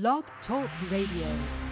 Blog Talk Radio.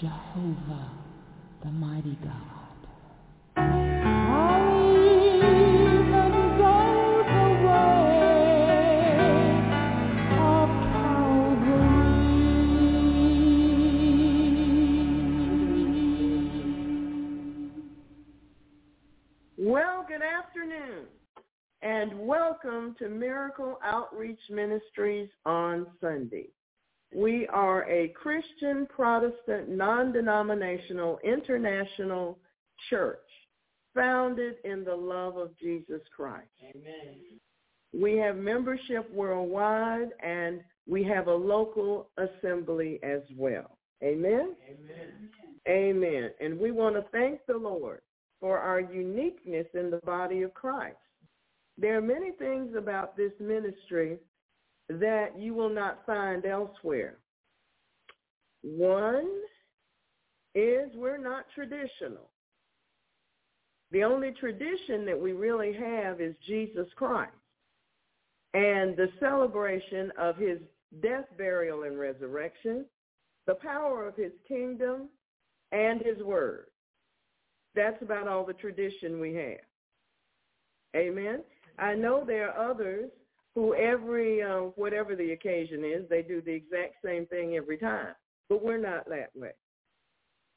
Jehovah, the mighty God. and welcome to Miracle Outreach Ministries on Sunday. We are a Christian, Protestant, non-denominational, international church founded in the love of Jesus Christ. Amen. We have membership worldwide and we have a local assembly as well. Amen? Amen. Amen. And we want to thank the Lord for our uniqueness in the body of Christ. There are many things about this ministry that you will not find elsewhere. One is we're not traditional. The only tradition that we really have is Jesus Christ and the celebration of his death, burial, and resurrection, the power of his kingdom, and his word. That's about all the tradition we have. Amen. I know there are others who every, uh, whatever the occasion is, they do the exact same thing every time. But we're not that way.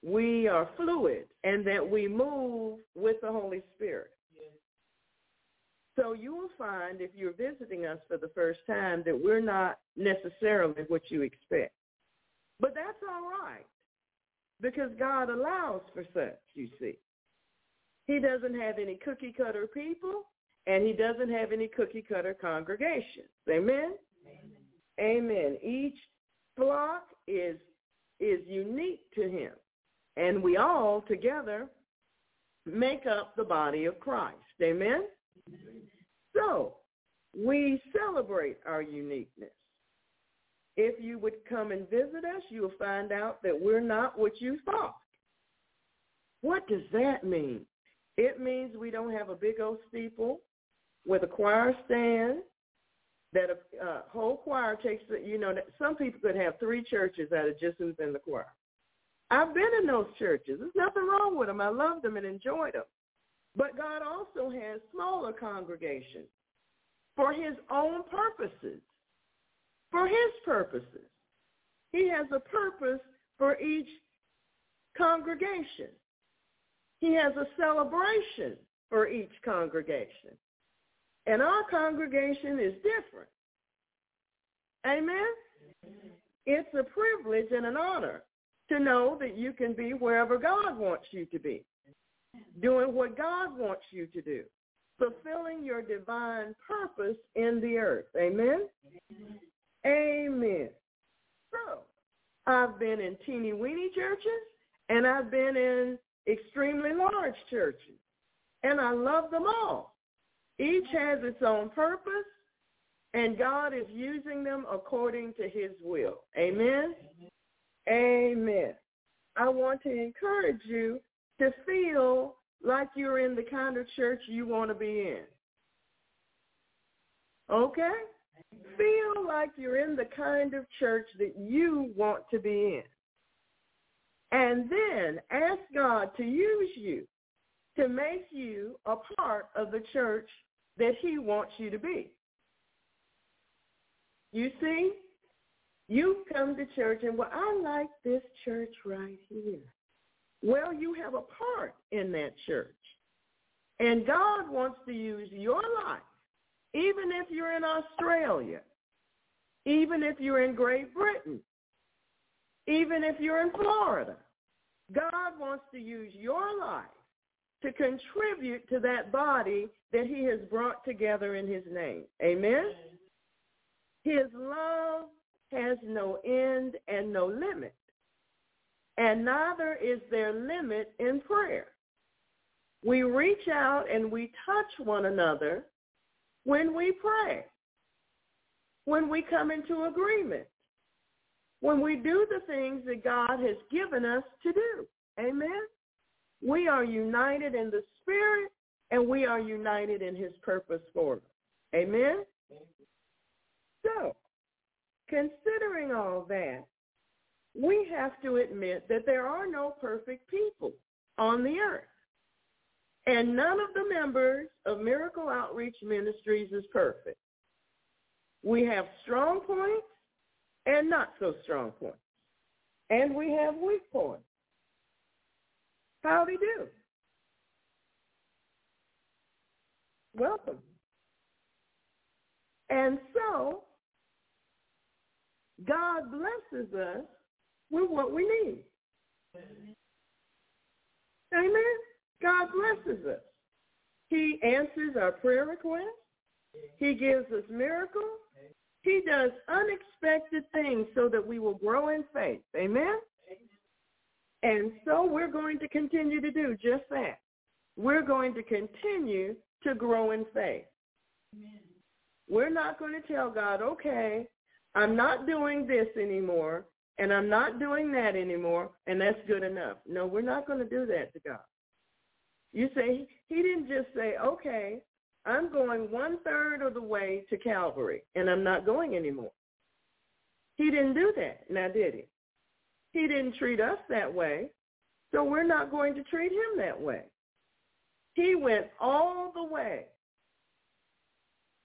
We are fluid and that we move with the Holy Spirit. So you will find if you're visiting us for the first time that we're not necessarily what you expect. But that's all right because God allows for such, you see. He doesn't have any cookie cutter people and he doesn't have any cookie cutter congregations. Amen? Amen. Amen. Each flock is is unique to him. And we all together make up the body of Christ. Amen? So, we celebrate our uniqueness. If you would come and visit us, you'll find out that we're not what you thought. What does that mean? It means we don't have a big old steeple with a choir stand that a, a whole choir takes, you know, some people could have three churches out of just who's in the choir. I've been in those churches. There's nothing wrong with them. I loved them and enjoyed them. But God also has smaller congregations for his own purposes, for his purposes. He has a purpose for each congregation. He has a celebration for each congregation. And our congregation is different. Amen? It's a privilege and an honor to know that you can be wherever God wants you to be, doing what God wants you to do, fulfilling your divine purpose in the earth. Amen? Amen. So, I've been in teeny weeny churches and I've been in extremely large churches. And I love them all. Each has its own purpose, and God is using them according to his will. Amen? Amen. I want to encourage you to feel like you're in the kind of church you want to be in. Okay? Feel like you're in the kind of church that you want to be in. And then ask God to use you to make you a part of the church that he wants you to be. You see, you come to church and, well, I like this church right here. Well, you have a part in that church. And God wants to use your life, even if you're in Australia, even if you're in Great Britain, even if you're in Florida. God wants to use your life to contribute to that body that he has brought together in his name. Amen? His love has no end and no limit. And neither is there limit in prayer. We reach out and we touch one another when we pray, when we come into agreement, when we do the things that God has given us to do. Amen? We are united in the Spirit and we are united in his purpose for us. Amen? So, considering all that, we have to admit that there are no perfect people on the earth. And none of the members of Miracle Outreach Ministries is perfect. We have strong points and not so strong points. And we have weak points. Howdy do. Welcome. And so, God blesses us with what we need. Amen. God blesses us. He answers our prayer requests. He gives us miracles. He does unexpected things so that we will grow in faith. Amen? And so we're going to continue to do just that. We're going to continue to grow in faith. Amen. We're not going to tell God, okay, I'm not doing this anymore, and I'm not doing that anymore, and that's good enough. No, we're not going to do that to God. You say, he didn't just say, okay, I'm going one third of the way to Calvary, and I'm not going anymore. He didn't do that, now did he? He didn't treat us that way, so we're not going to treat him that way. He went all the way.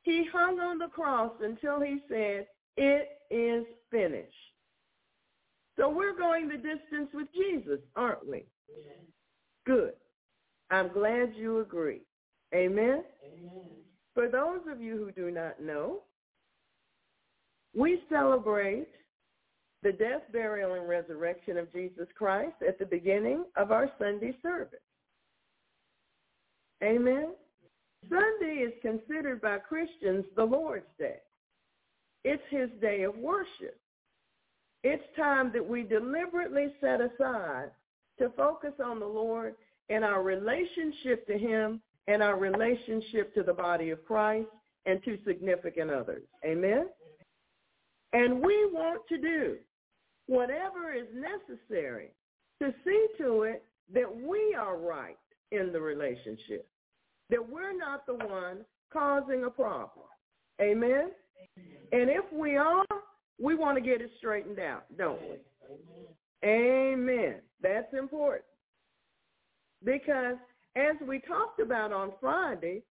He hung on the cross until he said, it is finished. So we're going the distance with Jesus, aren't we? Good. I'm glad you agree. Amen? Amen? For those of you who do not know, we celebrate the death, burial, and resurrection of Jesus Christ at the beginning of our Sunday service. Amen? Sunday is considered by Christians the Lord's Day. It's his day of worship. It's time that we deliberately set aside to focus on the Lord and our relationship to him and our relationship to the body of Christ and to significant others. Amen? And we want to do whatever is necessary to see to it that we are right in the relationship, that we're not the one causing a problem. Amen? And if we are, we want to get it straightened out, don't we? Amen. That's important. Because as we talked about on Friday,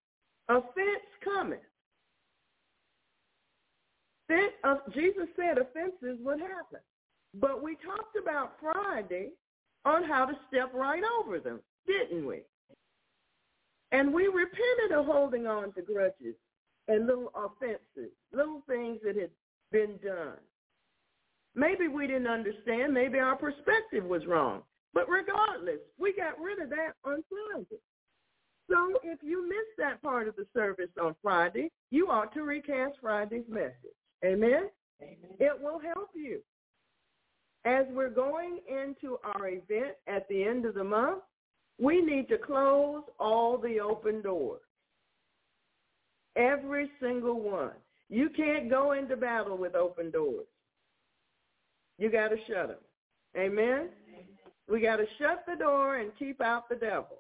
offense cometh. Uh, Jesus said offenses would happen. But we talked about Friday on how to step right over them, didn't we? And we repented of holding on to grudges and little offenses, little things that had been done. Maybe we didn't understand. Maybe our perspective was wrong. But regardless, we got rid of that on Friday. So if you missed that part of the service on Friday, you ought to recast Friday's message. Amen? Amen. It will help you. As we're going into our event at the end of the month, we need to close all the open doors. Every single one. You can't go into battle with open doors. You got to shut them. Amen? We got to shut the door and keep out the devil.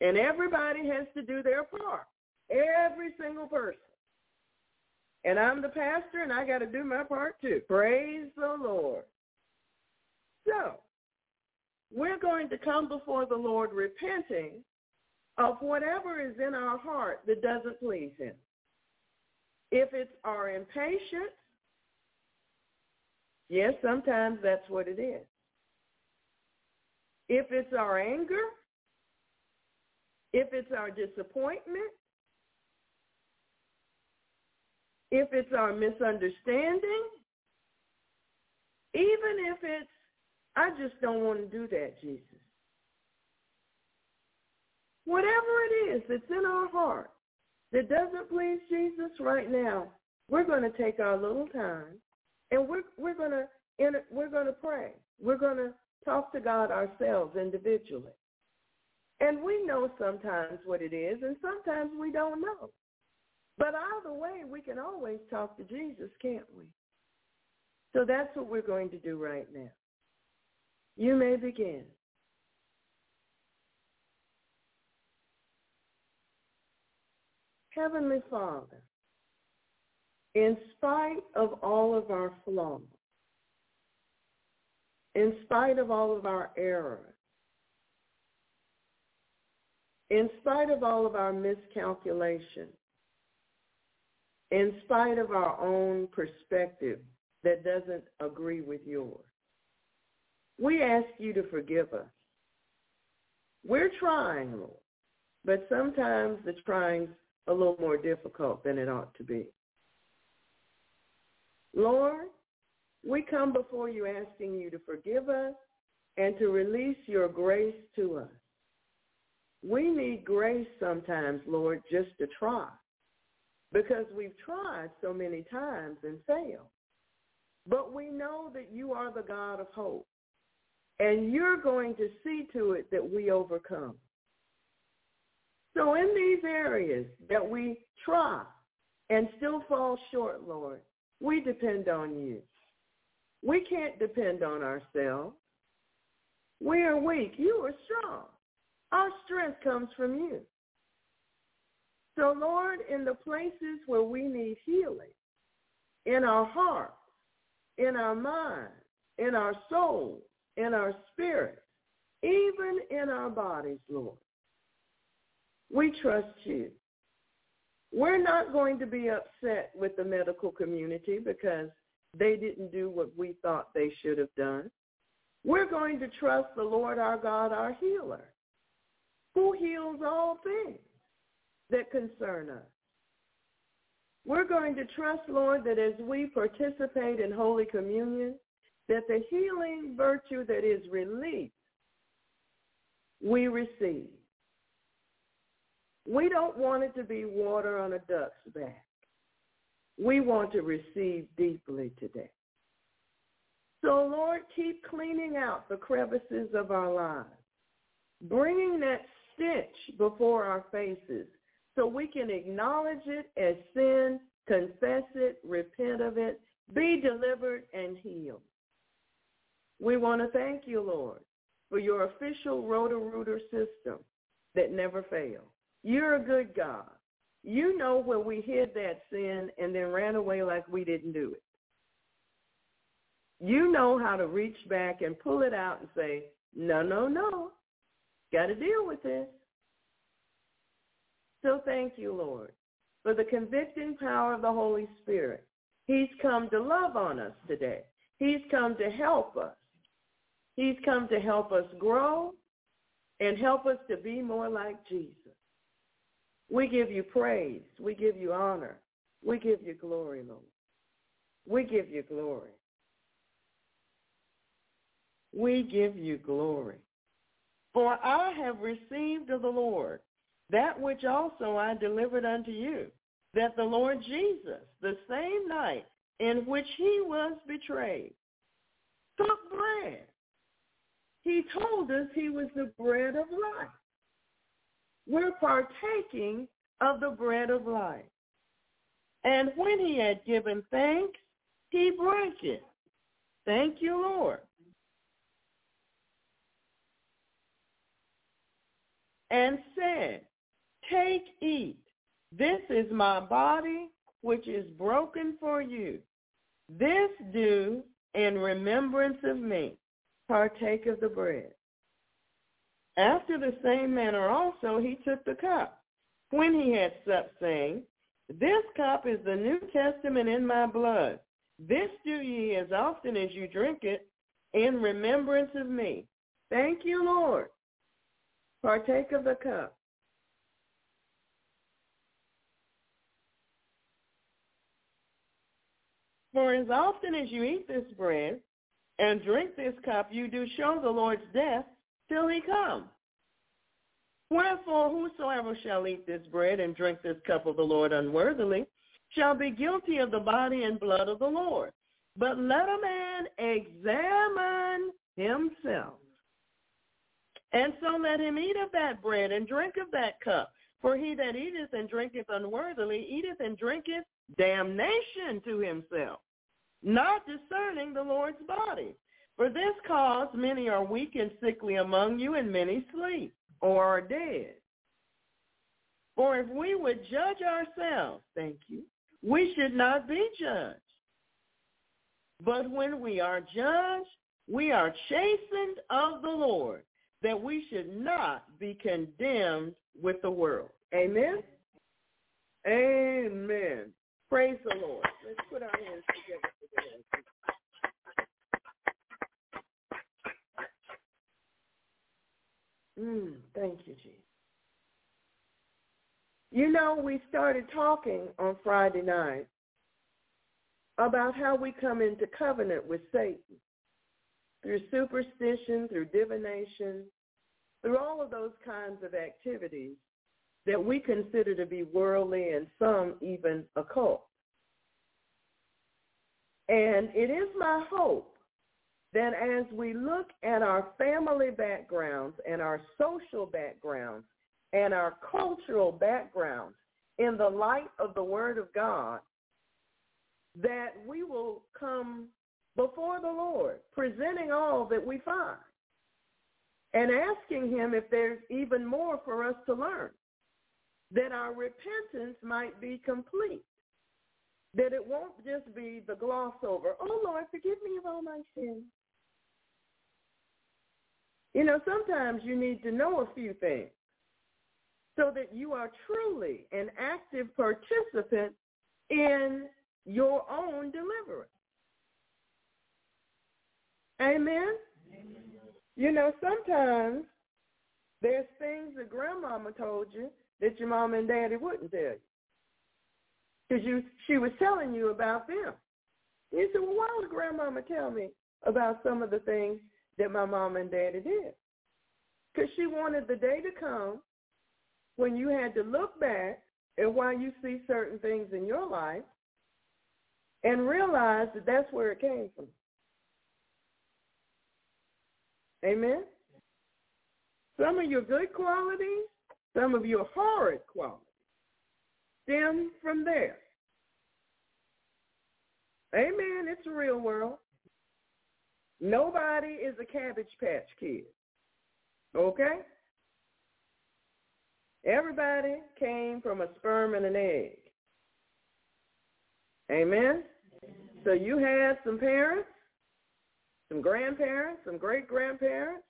And everybody has to do their part. Every single person. And I'm the pastor and I got to do my part too. Praise the Lord. So, we're going to come before the Lord repenting of whatever is in our heart that doesn't please him. If it's our impatience, yes, sometimes that's what it is. If it's our anger, if it's our disappointment, if it's our misunderstanding, even if it's, I just don't want to do that, Jesus. Whatever it is that's in our heart that doesn't please Jesus right now, we're going to take our little time and we're we're going to we're going to pray. We're going to talk to God ourselves individually. And we know sometimes what it is and sometimes we don't know. But either way, we can always talk to Jesus, can't we? So that's what we're going to do right now. You may begin. Heavenly Father, in spite of all of our flaws, in spite of all of our errors, in spite of all of our miscalculations, in spite of our own perspective that doesn't agree with yours, we ask you to forgive us. We're trying, Lord, but sometimes the trying's a little more difficult than it ought to be. Lord, we come before you asking you to forgive us and to release your grace to us. We need grace sometimes, Lord, just to try. Because we've tried so many times and failed. But we know that you are the God of hope, and you're going to see to it that we overcome. So in these areas that we try and still fall short, Lord, we depend on you. We can't depend on ourselves. We are weak. You are strong. Our strength comes from you. So, Lord, in the places where we need healing, in our hearts, in our minds, in our souls, in our spirits, even in our bodies, Lord, we trust you. We're not going to be upset with the medical community because they didn't do what we thought they should have done. We're going to trust the Lord our God, our healer, who heals all things that concern us. We're going to trust, Lord, that as we participate in Holy Communion, that the healing virtue that is released, we receive. We don't want it to be water on a duck's back. We want to receive deeply today. So, Lord, keep cleaning out the crevices of our lives, bringing that stench before our faces so we can acknowledge it as sin, confess it, repent of it, be delivered and healed. We want to thank you, Lord, for your official Roto-Rooter system that never fails. You're a good God. You know where we hid that sin and then ran away like we didn't do it. You know how to reach back and pull it out and say, no, no, no. Got to deal with this. So thank you, Lord, for the convicting power of the Holy Spirit. He's come to love on us today. He's come to help us. He's come to help us grow and help us to be more like Jesus. We give you praise. We give you honor. We give you glory, Lord. We give you glory. We give you glory. For I have received of the Lord that which also I delivered unto you, that the Lord Jesus, the same night in which he was betrayed, took bread. He told us he was the bread of life. We're partaking of the bread of life. And when he had given thanks, he broke it. Thank you, Lord. And said, Take, eat. This is my body, which is broken for you. This do in remembrance of me. Partake of the bread. After the same manner also he took the cup, when he had supped, saying, This cup is the New Testament in my blood. This do ye as often as you drink it in remembrance of me. Thank you, Lord. Partake of the cup. For as often as you eat this bread and drink this cup, you do show the Lord's death till he come. Wherefore, whosoever shall eat this bread and drink this cup of the Lord unworthily shall be guilty of the body and blood of the Lord. But let a man examine himself. And so let him eat of that bread and drink of that cup. For he that eateth and drinketh unworthily eateth and drinketh damnation to himself, not discerning the Lord's body. For this cause many are weak and sickly among you, and many sleep or are dead. For if we would judge ourselves, thank you, we should not be judged. But when we are judged, we are chastened of the Lord, that we should not be condemned with the world. Amen? Amen. Praise the Lord. Let's put our hands together. Mm, thank you, Jesus. You know, we started talking on Friday night about how we come into covenant with Satan through superstition, through divination, through all of those kinds of activities that we consider to be worldly and some even occult. And it is my hope that as we look at our family backgrounds and our social backgrounds and our cultural backgrounds in the light of the Word of God, that we will come before the Lord, presenting all that we find and asking him if there's even more for us to learn, that our repentance might be complete, that it won't just be the gloss over, oh Lord, forgive me of all my sins. You know, sometimes you need to know a few things so that you are truly an active participant in your own deliverance. Amen? You know, sometimes there's things that grandmama told you that your mom and daddy wouldn't tell you. Because you, she was telling you about them. You said, well, why would grandmama tell me about some of the things that my mom and daddy did? Because she wanted the day to come when you had to look back at why you see certain things in your life and realize that that's where it came from. Amen? Some of your good qualities, some of your horrid qualities stem from there. Amen. It's a real world. Nobody is a cabbage patch kid. Okay? Everybody came from a sperm and an egg. Amen? So you had some parents some grandparents, some great-grandparents.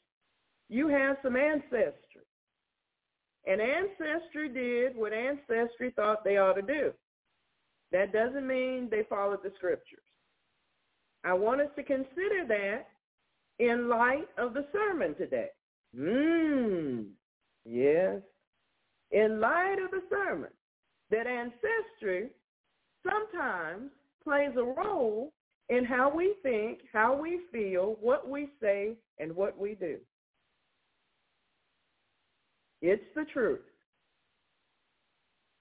You have some ancestry. And ancestry did what ancestry thought they ought to do. That doesn't mean they followed the scriptures. I want us to consider that in light of the sermon today. Mmm, yes. In light of the sermon, that ancestry sometimes plays a role in how we think, how we feel, what we say, and what we do. It's the truth.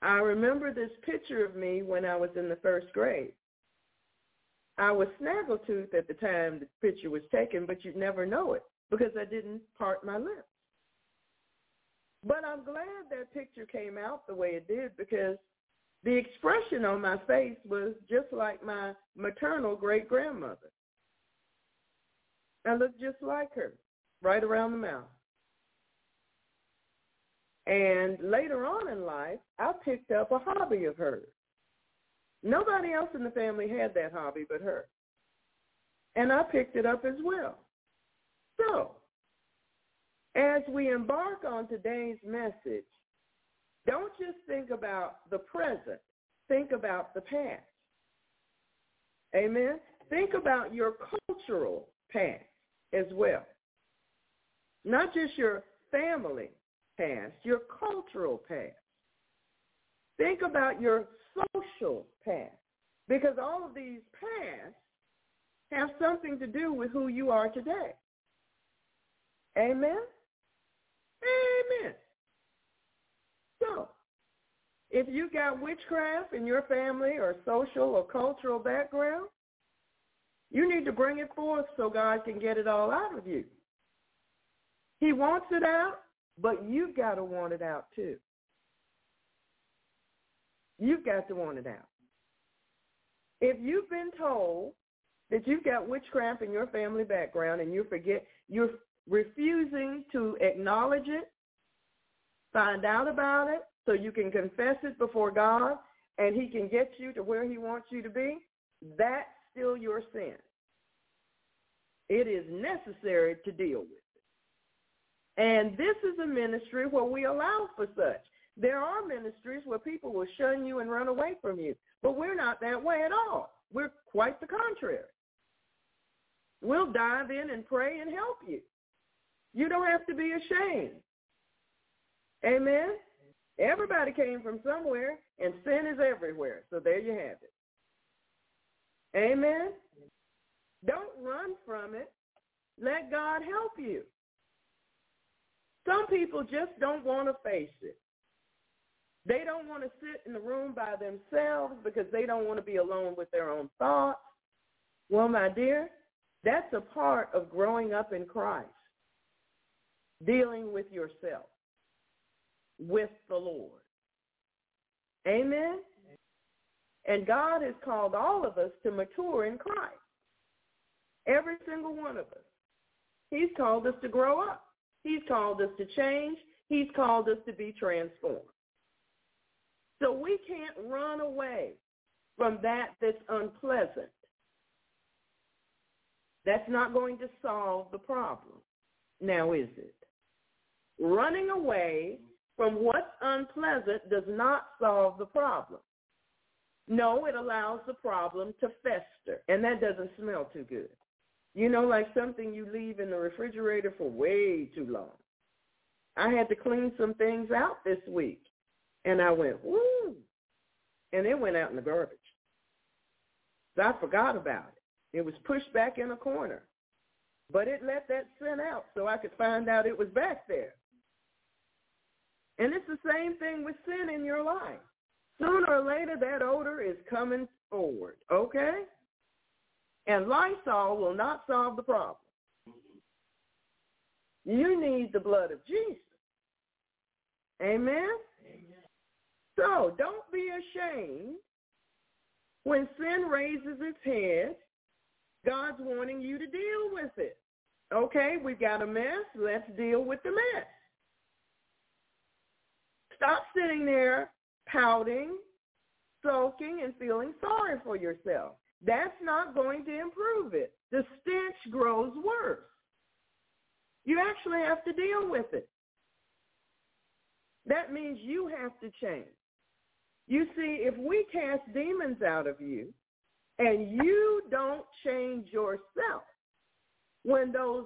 I remember this picture of me when I was in the first grade. I was snaggletooth at the time the picture was taken, but you'd never know it because I didn't part my lips. But I'm glad that picture came out the way it did because the expression on my face was just like my maternal great-grandmother. I looked just like her, right around the mouth. And later on in life, I picked up a hobby of hers. Nobody else in the family had that hobby but her. And I picked it up as well. So, as we embark on today's message, don't just think about the present. Think about the past. Amen? Think about your cultural past as well. Not just your family past, your cultural past. Think about your social past because all of these pasts have something to do with who you are today. Amen? Amen. So, if you got witchcraft in your family or social or cultural background, you need to bring it forth so God can get it all out of you. He wants it out, but you've got to want it out too. You've got to want it out. If you've been told that you've got witchcraft in your family background and you forget, you're refusing to acknowledge it Find out about it so you can confess it before God and he can get you to where he wants you to be. That's still your sin. It is necessary to deal with it. And this is a ministry where we allow for such. There are ministries where people will shun you and run away from you, but we're not that way at all. We're quite the contrary. We'll dive in and pray and help you. You don't have to be ashamed. Amen? Everybody came from somewhere, and sin is everywhere. So there you have it. Amen? Don't run from it. Let God help you. Some people just don't want to face it. They don't want to sit in the room by themselves because they don't want to be alone with their own thoughts. Well, my dear, that's a part of growing up in Christ, dealing with yourself, with the Lord. Amen? And God has called all of us to mature in Christ. Every single one of us. He's called us to grow up. He's called us to change. He's called us to be transformed. So we can't run away from that that's unpleasant. That's not going to solve the problem. Now is it? Running away from what's unpleasant does not solve the problem. No, it allows the problem to fester, and that doesn't smell too good. You know, like something you leave in the refrigerator for way too long. I had to clean some things out this week, and I went, woo, and it went out in the garbage. So I forgot about it. It was pushed back in a corner, but it let that scent out so I could find out it was back there. And it's the same thing with sin in your life. Sooner or later, that odor is coming forward, okay? And Lysol will not solve the problem. You need the blood of Jesus. Amen? Amen? So don't be ashamed when sin raises its head. God's wanting you to deal with it. Okay, we've got a mess. Let's deal with the mess. Stop sitting there pouting, sulking, and feeling sorry for yourself. That's not going to improve it. The stench grows worse. You actually have to deal with it. That means you have to change. You see, if we cast demons out of you and you don't change yourself, when those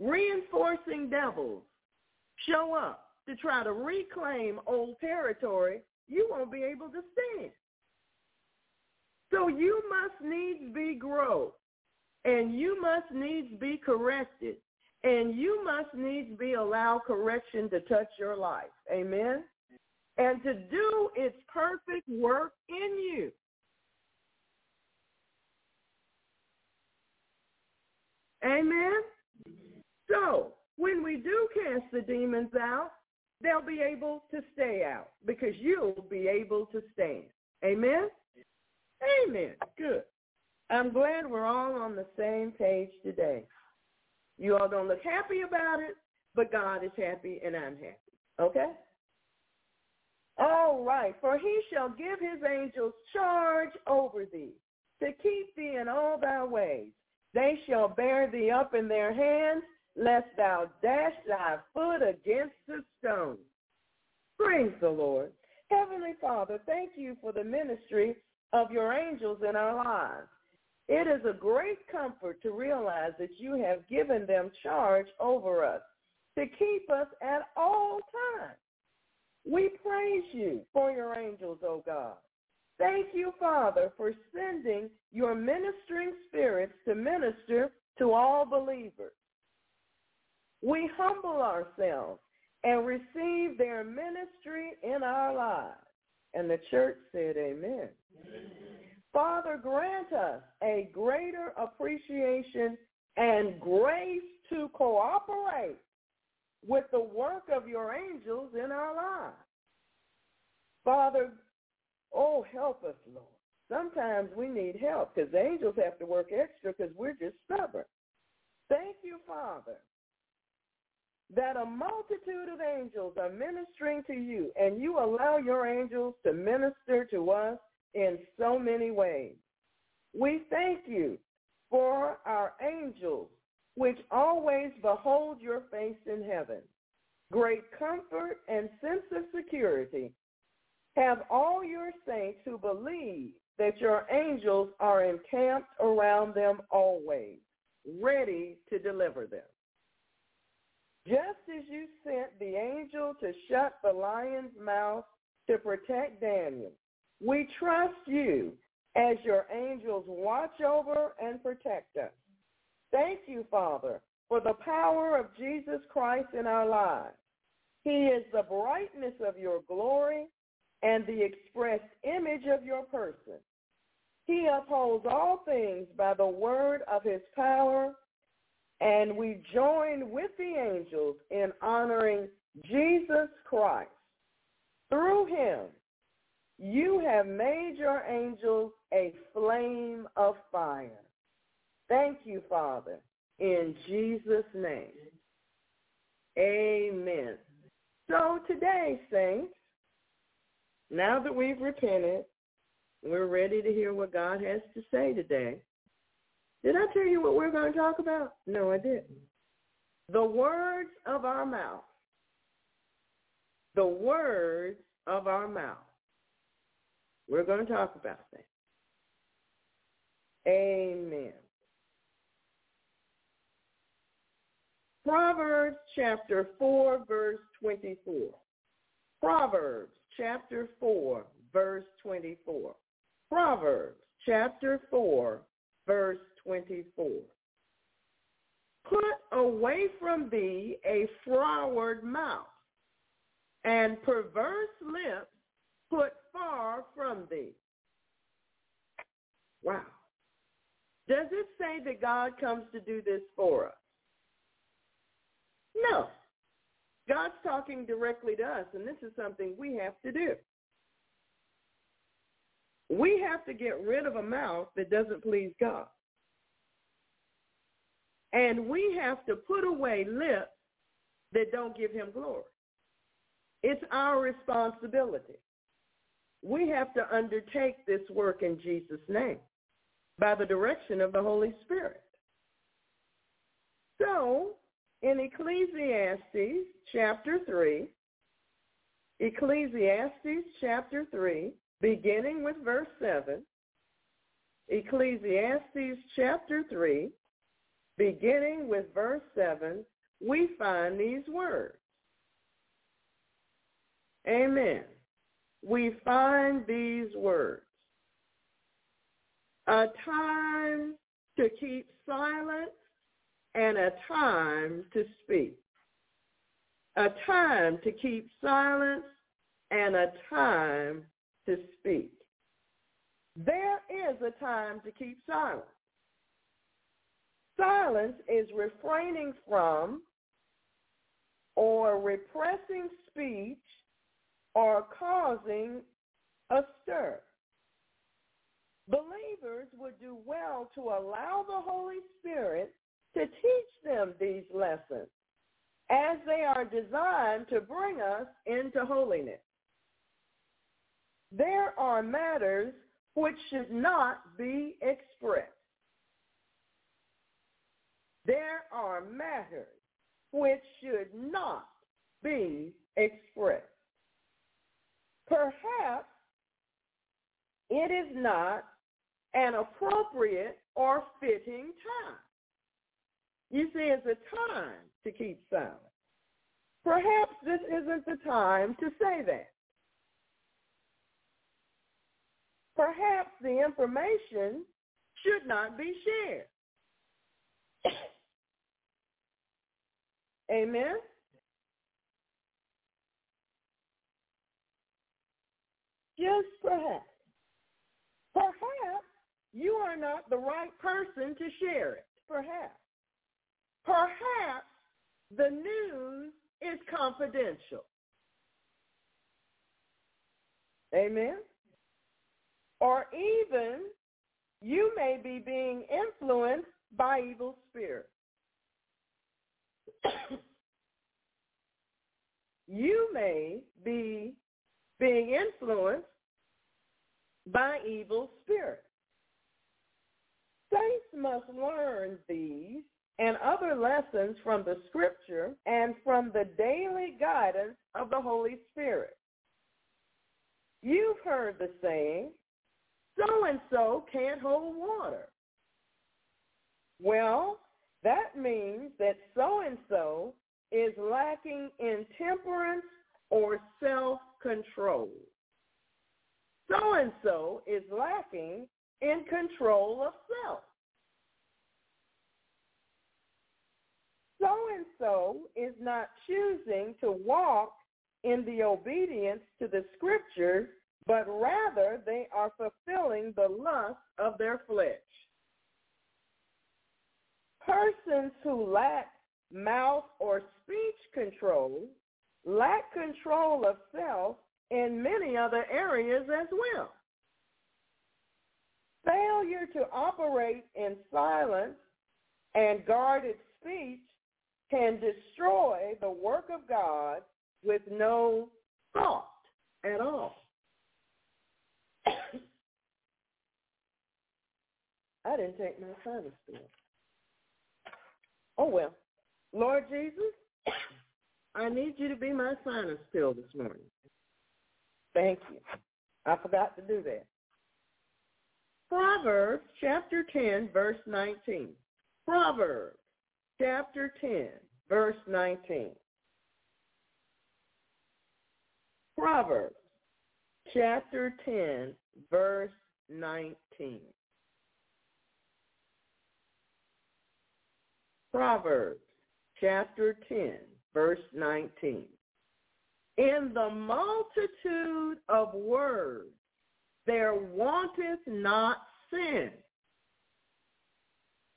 reinforcing devils show up to try to reclaim old territory, you won't be able to stand. So you must needs be grow, and you must needs be corrected, and you must needs be allow correction to touch your life. Amen? And to do its perfect work in you. Amen? So, when we do cast the demons out, they'll be able to stay out because you'll be able to stand. Amen? Amen. Good. I'm glad we're all on the same page today. You all don't look happy about it, but God is happy and I'm happy. Okay? All right. For he shall give his angels charge over thee to keep thee in all thy ways. They shall bear thee up in their hands, lest thou dash thy foot against the stone. Praise the Lord. Heavenly Father, thank you for the ministry of your angels in our lives. It is a great comfort to realize that you have given them charge over us to keep us at all times. We praise you for your angels, O God. Thank you, Father, for sending your ministering spirits to minister to all believers. We humble ourselves and receive their ministry in our lives. And the church said amen. amen. Father, grant us a greater appreciation and grace to cooperate with the work of your angels in our lives. Father, oh, help us, Lord. Sometimes we need help because the angels have to work extra because we're just stubborn. Thank you, Father, that a multitude of angels are ministering to you, and you allow your angels to minister to us in so many ways. We thank you for our angels, which always behold your face in heaven. Great comfort and sense of security have all your saints who believe that your angels are encamped around them always, ready to deliver them. Just as you sent the angel to shut the lion's mouth to protect Daniel, we trust you as your angels watch over and protect us. Thank you, Father, for the power of Jesus Christ in our lives. He is the brightness of your glory and the express image of your person. He upholds all things by the word of his power, and we join with the angels in honoring Jesus Christ. Through him, you have made your angels a flame of fire. Thank you, Father, in Jesus' name. Amen. So today, saints, now that we've repented, we're ready to hear what God has to say today. Did I tell you what we're going to talk about? No, I didn't. The words of our mouth. The words of our mouth. We're going to talk about that. Amen. Proverbs chapter 4, verse 24. Proverbs chapter 4, verse 24. Proverbs chapter 4, verse 24. Put away from thee a froward mouth, and perverse lips put far from thee. Wow. Does it say that God comes to do this for us? No. God's talking directly to us, and this is something we have to do. We have to get rid of a mouth that doesn't please God. And we have to put away lips that don't give him glory. It's our responsibility. We have to undertake this work in Jesus' name by the direction of the Holy Spirit. So, in Ecclesiastes chapter 3, Ecclesiastes chapter 3, beginning with verse 7, Ecclesiastes chapter 3, beginning with verse 7, we find these words. Amen. We find these words. A time to keep silence and a time to speak. A time to keep silence and a time to speak. There is a time to keep silence. Silence is refraining from or repressing speech or causing a stir. Believers would do well to allow the Holy Spirit to teach them these lessons as they are designed to bring us into holiness. There are matters which should not be expressed. There are matters which should not be expressed. Perhaps it is not an appropriate or fitting time. You see, it's a time to keep silent. Perhaps this isn't the time to say that. Perhaps the information should not be shared. Amen? Just perhaps. Perhaps you are not the right person to share it. Perhaps. Perhaps the news is confidential. Amen? Or even you may be being influenced by evil spirits. you may be being influenced by evil spirits. Saints must learn these and other lessons from the scripture and from the daily guidance of the Holy Spirit. You've heard the saying, so-and-so can't hold water. Well, that means that so-and-so is lacking in temperance or self-control. So-and-so is lacking in control of self. so and so is not choosing to walk in the obedience to the scriptures, but rather they are fulfilling the lust of their flesh. Persons who lack mouth or speech control lack control of self in many other areas as well. Failure to operate in silence and guarded speech can destroy the work of God with no thought at all. I didn't take my sinus pill. Oh well. Lord Jesus, I need you to be my sinus pill this morning. Thank you. I forgot to do that. Proverbs chapter 10, verse 19. Proverbs chapter 10, verse 19. Proverbs chapter 10, verse 19. Proverbs chapter 10, verse 19. In the multitude of words there wanteth not sin,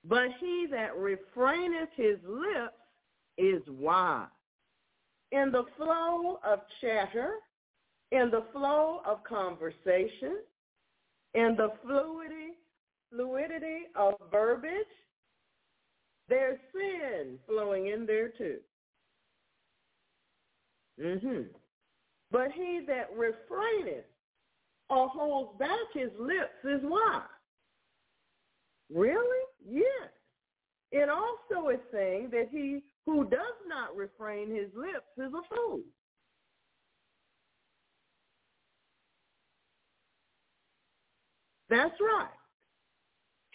but he that refraineth his lips is wise. In the flow of chatter, in the flow of conversation, in the fluidity, fluidity of verbiage, there's sin flowing in there too. Mm-hmm. But he that refraineth or holds back his lips is wise. Really? Yes. It also is saying that he who does not refrain his lips is a fool. That's right.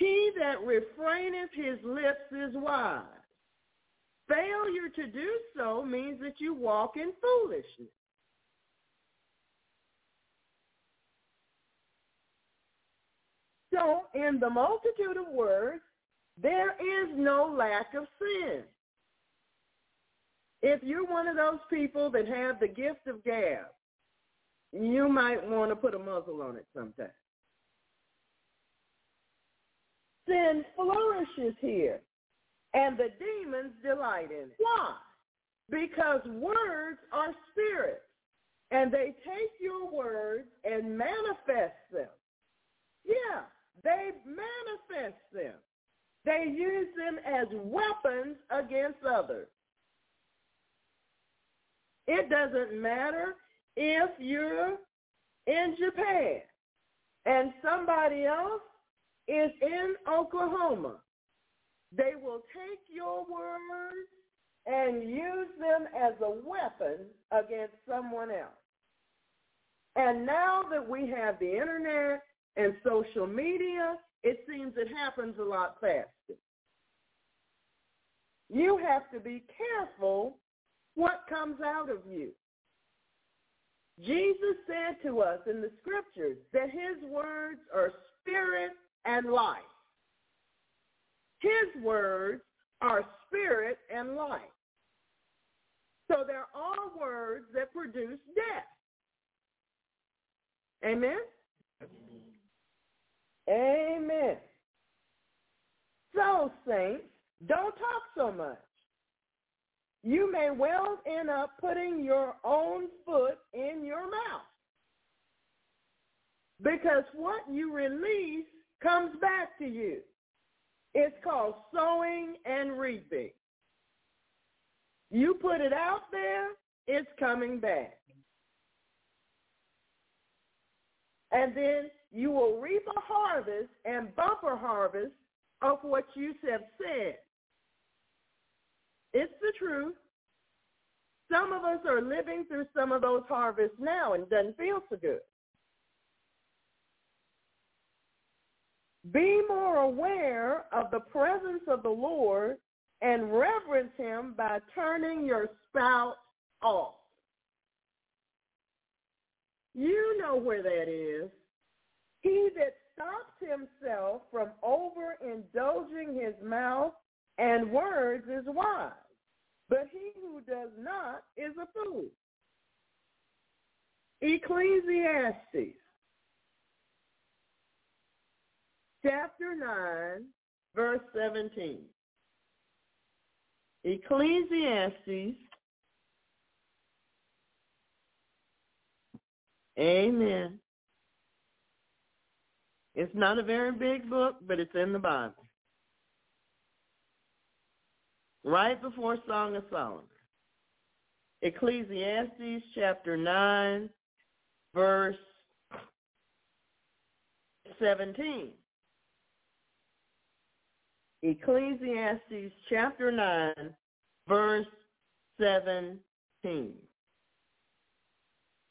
He that refraineth his lips is wise. Failure to do so means that you walk in foolishness. So in the multitude of words, there is no lack of sin. If you're one of those people that have the gift of gab, you might want to put a muzzle on it sometime. Sin flourishes here, and the demons delight in it. Why? Because words are spirits, and they take your words and manifest them. Yeah, they manifest them. They use them as weapons against others. It doesn't matter if you're in Japan and somebody else is in Oklahoma. They will take your words and use them as a weapon against someone else. And now that we have the internet and social media, it seems it happens a lot faster. You have to be careful what comes out of you. Jesus said to us in the scriptures that his words are spirit and life. His words are spirit and life. So there are words that produce death. Amen? Amen. So, saints, don't talk so much. You may well end up putting your own foot in your mouth. Because what you release comes back to you. It's called sowing and reaping. You put it out there, it's coming back. And then you will reap a harvest and bumper harvest of what you have said. It's the truth. Some of us are living through some of those harvests now and doesn't feel so good. Be more aware of the presence of the Lord and reverence him by turning your spout off. You know where that is. He that stops himself from overindulging his mouth and words is wise, but he who does not is a fool. Ecclesiastes chapter 9, verse 17. Ecclesiastes, amen. It's not a very big book, but it's in the Bible. Right before Song of Solomon. Ecclesiastes chapter 9, verse 17. Ecclesiastes chapter 9, verse 17.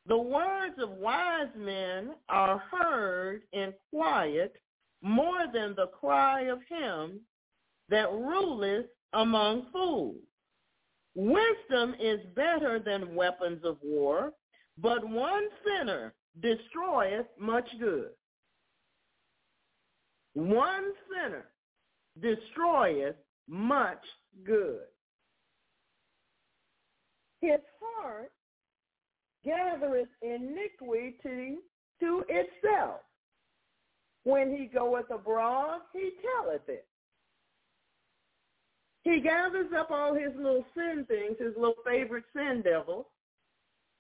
The words of wise men are heard in quiet more than the cry of him that ruleth among fools. Wisdom is better than weapons of war, but one sinner destroyeth much good. One sinner destroyeth much good. His heart gathereth iniquity to itself. When he goeth abroad, he telleth it. He gathers up all his little sin things, his little favorite sin devils.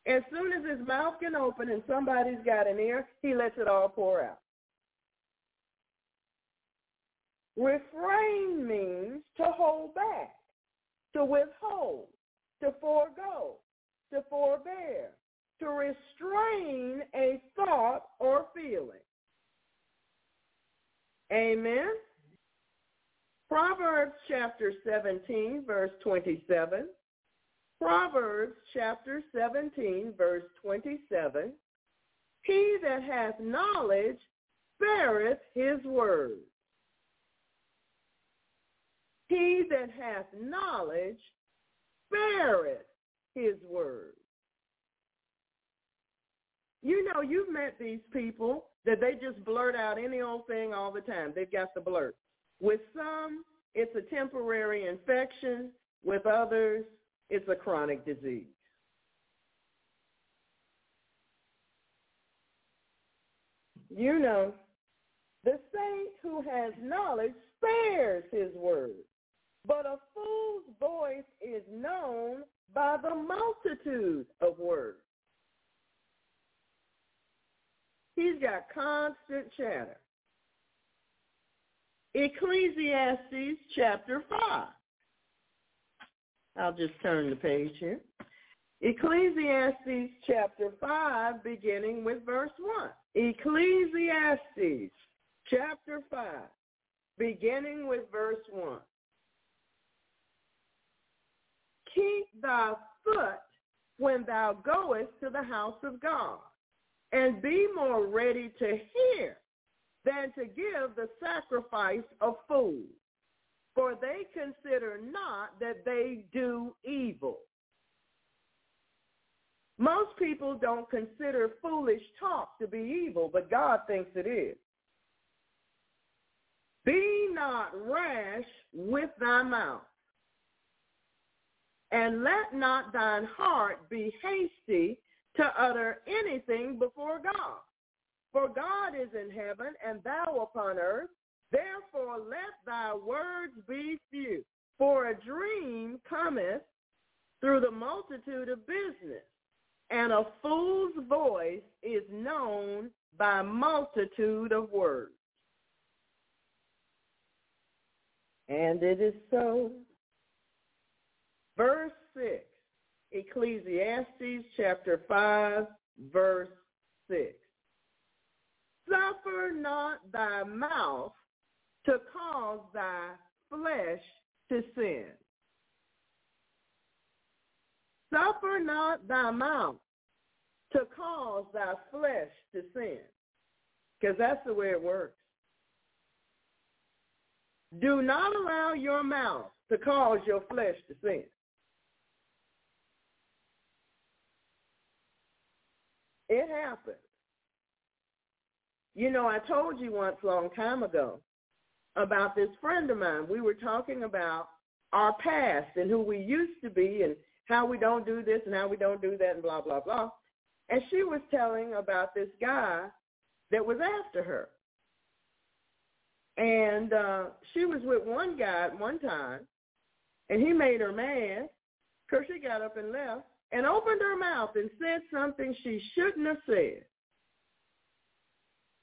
As soon as his mouth can open and somebody's got an ear, he lets it all pour out. Refrain means to hold back, to withhold, to forego, to forbear, to restrain a thought or feeling. Amen. Proverbs chapter 17, verse 27. Proverbs chapter 17, verse 27. He that hath knowledge spareth his word. He that hath knowledge spareth his word. You know, you've met these people that they just blurt out any old thing all the time. They've got the blurt. With some, it's a temporary infection. With others, it's a chronic disease. You know, the saint who has knowledge spares his word, but a fool's voice is known by the multitude of words. He's got constant chatter. Ecclesiastes chapter 5. I'll just turn the page here. Ecclesiastes chapter 5, beginning with verse 1. Ecclesiastes chapter 5, beginning with verse 1. Keep thy foot when thou goest to the house of God, and be more ready to hear than to give the sacrifice of fools. For they consider not that they do evil. Most people don't consider foolish talk to be evil, but God thinks it is. Be not rash with thy mouth, and let not thine heart be hasty to utter anything before God. For God is in heaven, and thou upon earth. Therefore let thy words be few. For a dream cometh through the multitude of business, and a fool's voice is known by multitude of words. And it is so. Verse 6, Ecclesiastes chapter 5, verse 6. Suffer not thy mouth to cause thy flesh to sin. Suffer not thy mouth to cause thy flesh to sin. Because that's the way it works. Do not allow your mouth to cause your flesh to sin. It happens. You know, I told you once a long time ago about this friend of mine. We were talking about our past and who we used to be and how we don't do this and how we don't do that and blah, blah, blah. And she was telling about this guy that was after her. And uh, she was with one guy at one time, and he made her mad because she got up and left and opened her mouth and said something she shouldn't have said.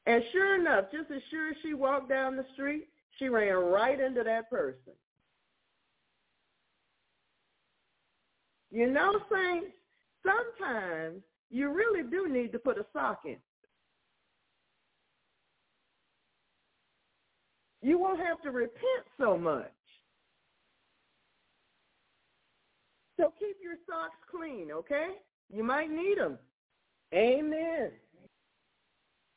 And sure enough, just as sure as she walked down the street, she ran right into that person. You know, saints, sometimes you really do need to put a sock in. You won't have to repent so much. So keep your socks clean, okay? You might need them. Amen.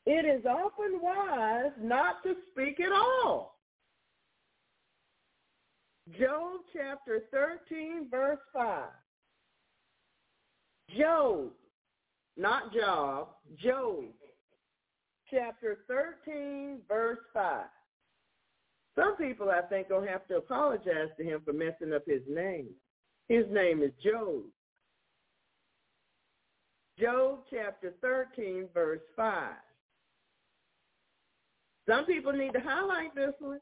It is often wise not to speak at all. Job chapter 13, verse 5. Job, not Job, Job, chapter 13, verse 5. Some people, I think, will have to apologize to him for messing up his name. His name is Job. Job chapter 13, verse 5. Some people need to highlight this one.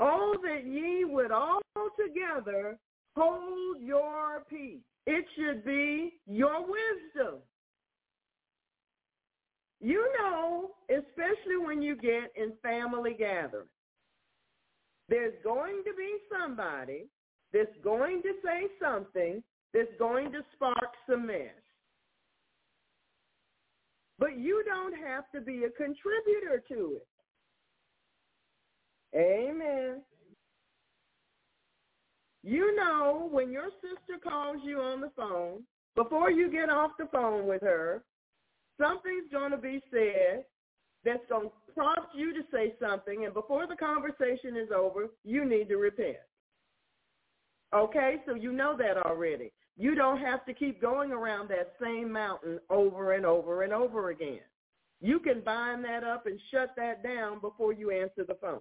Oh, that ye would all together hold your peace. It should be your wisdom. You know, especially when you get in family gatherings, there's going to be somebody that's going to say something that's going to spark some mess. But you don't have to be a contributor to it. Amen. You know when your sister calls you on the phone, before you get off the phone with her, something's going to be said that's going to prompt you to say something, and before the conversation is over, you need to repent. Okay, so you know that already. You don't have to keep going around that same mountain over and over and over again. You can bind that up and shut that down before you answer the phone.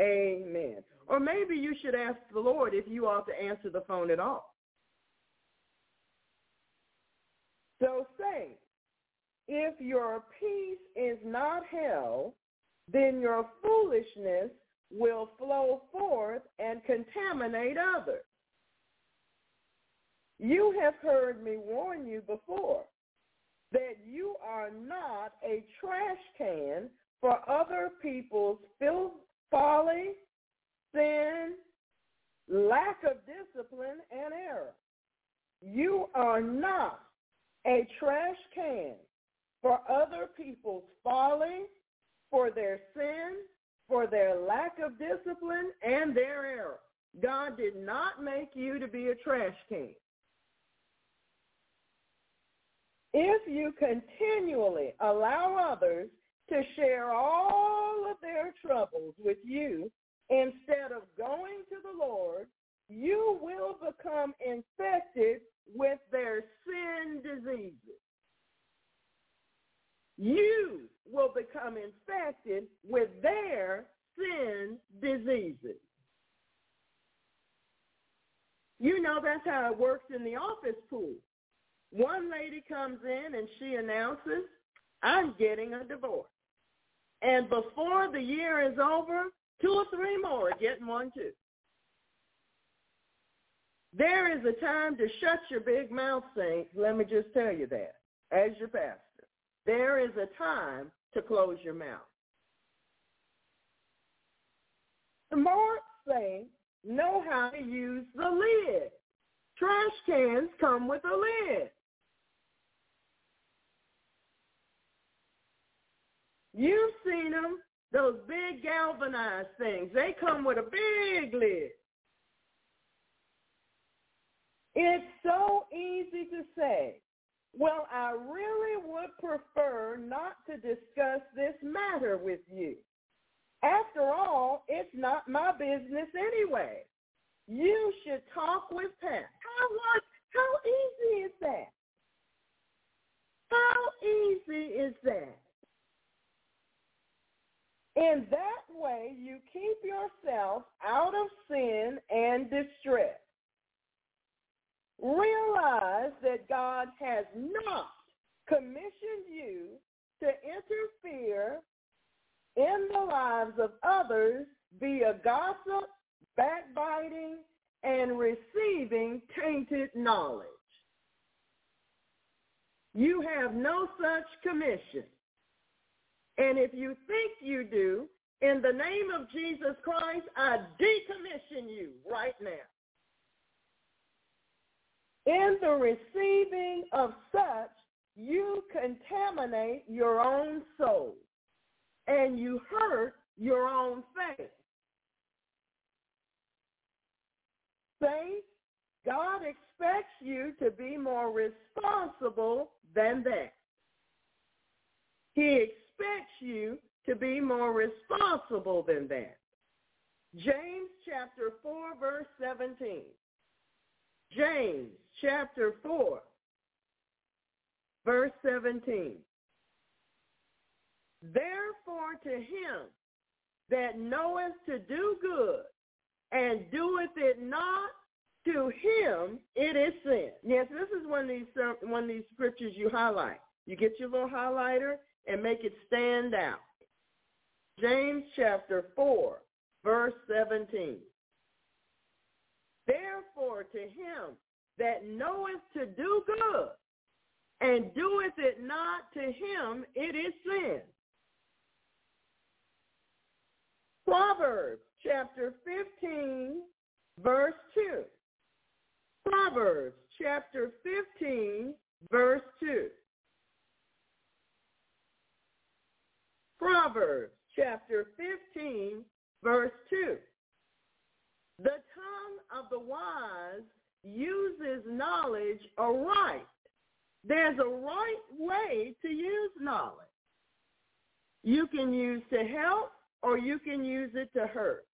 Amen. Or maybe you should ask the Lord if you ought to answer the phone at all. So say, if your peace is not held, then your foolishness will flow forth and contaminate others. You have heard me warn you before that you are not a trash can for other people's filth, folly, sin, lack of discipline, and error. You are not a trash can for other people's folly, for their sin, for their lack of discipline, and their error. God did not make you to be a trash can. If you continually allow others to share all of their troubles with you instead of going to the Lord, you will become infected with their sin diseases. You will become infected with their sin diseases. You know that's how it works in the office pool. One lady comes in and she announces, I'm getting a divorce. And before the year is over, two or three more are getting one too. There is a time to shut your big mouth, saints. Let me just tell you that as your pastor. There is a time to close your mouth. Smart saints know how to use the lid. Trash cans come with a lid. You've seen them, those big galvanized things. They come with a big lid. It's so easy to say, well, I really would prefer not to discuss this matter with you. After all, it's not my business anyway. You should talk with Pat. How what? How easy is that? How easy is that? In that way, you keep yourself out of Realize that God has not commissioned you to interfere in the lives of others via gossip, backbiting, and receiving tainted knowledge. You have no such commission. And if you think you do, in the name of Jesus Christ, I decommission you right now. In the receiving of such, you contaminate your own soul and you hurt your own faith. Faith, God expects you to be more responsible than that. He expects you to be more responsible than that. James chapter 4 verse 17. James chapter 4 verse 17. Therefore to him that knoweth to do good and doeth it not, to him it is sin. Yes, this is one of these uh, one of these scriptures you highlight. You get your little highlighter and make it stand out. James chapter 4, verse 17. Therefore to him that knoweth to do good and doeth it not to him, it is sin. Proverbs chapter 15, verse 2. Proverbs chapter 15, verse 2. Proverbs chapter 15, verse 2. The tongue of the wise uses knowledge aright. There's a right way to use knowledge. You can use to help or you can use it to hurt.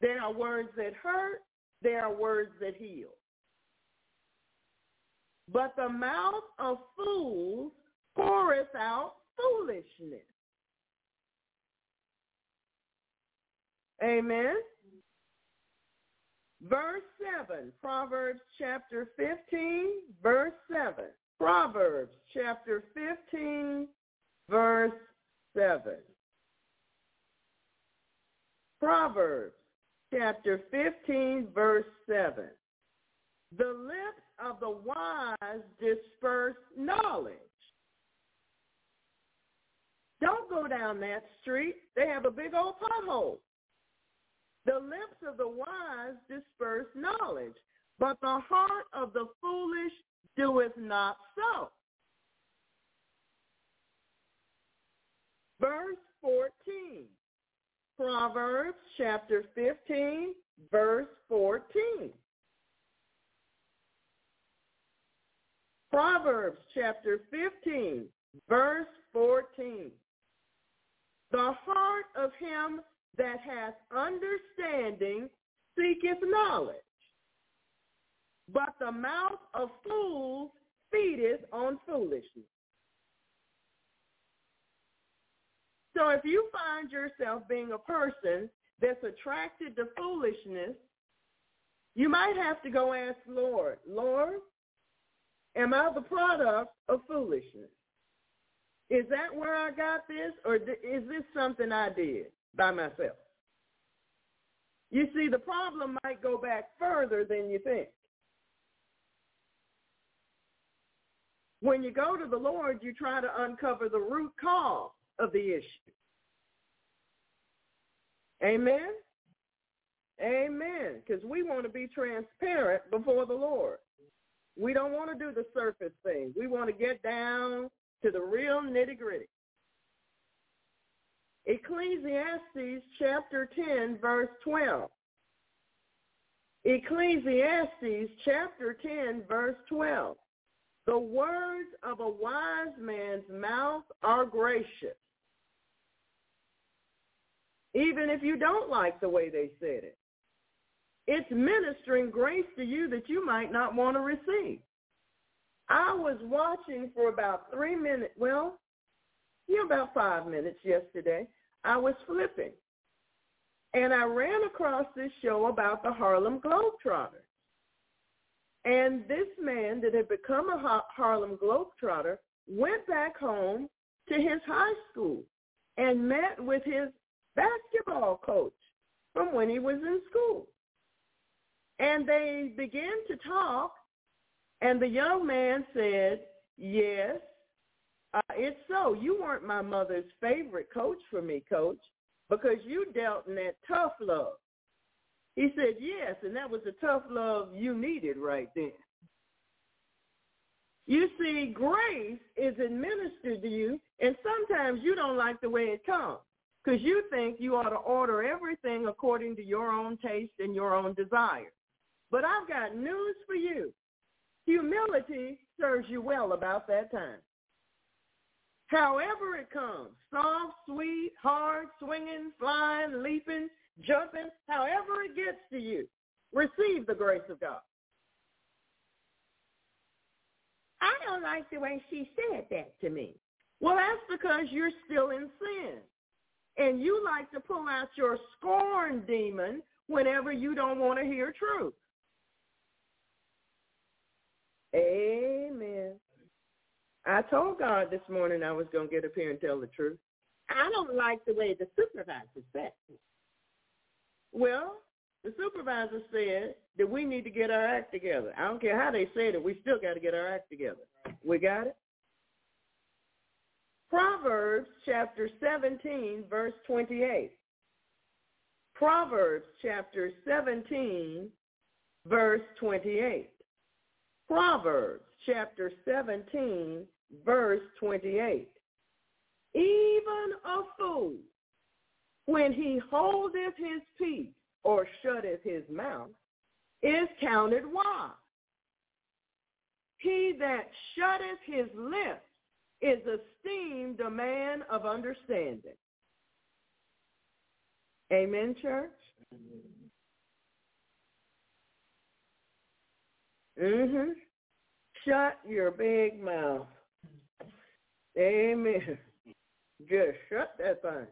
There are words that hurt. There are words that heal. But the mouth of fools poureth out foolishness. Amen. Verse 7, Proverbs chapter 15, verse 7. Proverbs chapter 15, verse 7. Proverbs chapter 15, verse 7. The lips of the wise disperse knowledge. Don't go down that street. They have a big old pothole. The lips of the wise disperse knowledge, but the heart of the foolish doeth not so. Verse 14. Proverbs chapter 15, verse 14. Proverbs chapter 15, verse 14. The heart of him that hath understanding seeketh knowledge, but the mouth of fools feedeth on foolishness. So if you find yourself being a person that's attracted to foolishness, you might have to go ask Lord, Lord, am I the product of foolishness? Is that where I got this or is this something I did by myself? You see, the problem might go back further than you think. When you go to the Lord, you try to uncover the root cause of the issue. Amen? Amen. Because we want to be transparent before the Lord. We don't want to do the surface thing. We want to get down to the real nitty gritty. Ecclesiastes chapter 10, verse 12. Ecclesiastes chapter 10, verse 12. The words of a wise man's mouth are gracious, even if you don't like the way they said it. It's ministering grace to you that you might not want to receive. I was watching for about three minutes, well, about five minutes yesterday. I was flipping. And I ran across this show about the Harlem Globetrotters. And this man that had become a Harlem Globetrotter went back home to his high school and met with his basketball coach from when he was in school. And they began to talk, and the young man said, yes, uh, it's so. You weren't my mother's favorite coach for me, coach, because you dealt in that tough love. He said, yes, and that was the tough love you needed right then. You see, grace is administered to you, and sometimes you don't like the way it comes because you think you ought to order everything according to your own taste and your own desire. But I've got news for you. Humility serves you well about that time. However it comes, soft, sweet, hard, swinging, flying, leaping, jumping, however it gets to you, receive the grace of God. I don't like the way she said that to me. Well, that's because you're still in sin. And you like to pull out your scorn demon whenever you don't want to hear truth. Amen. I told God this morning I was going to get up here and tell the truth. I don't like the way the supervisor said. Well, the supervisor said that we need to get our act together. I don't care how they said it, we still got to get our act together. We got it? Proverbs chapter 17, verse 28. Proverbs chapter 17, verse 28. Proverbs chapter 17, verse 28. Even a fool, when he holdeth his peace or shutteth his mouth, is counted wise. He that shutteth his lips is esteemed a man of understanding. Amen, church? Mm-hmm. Shut your big mouth. Amen. Just shut that thing.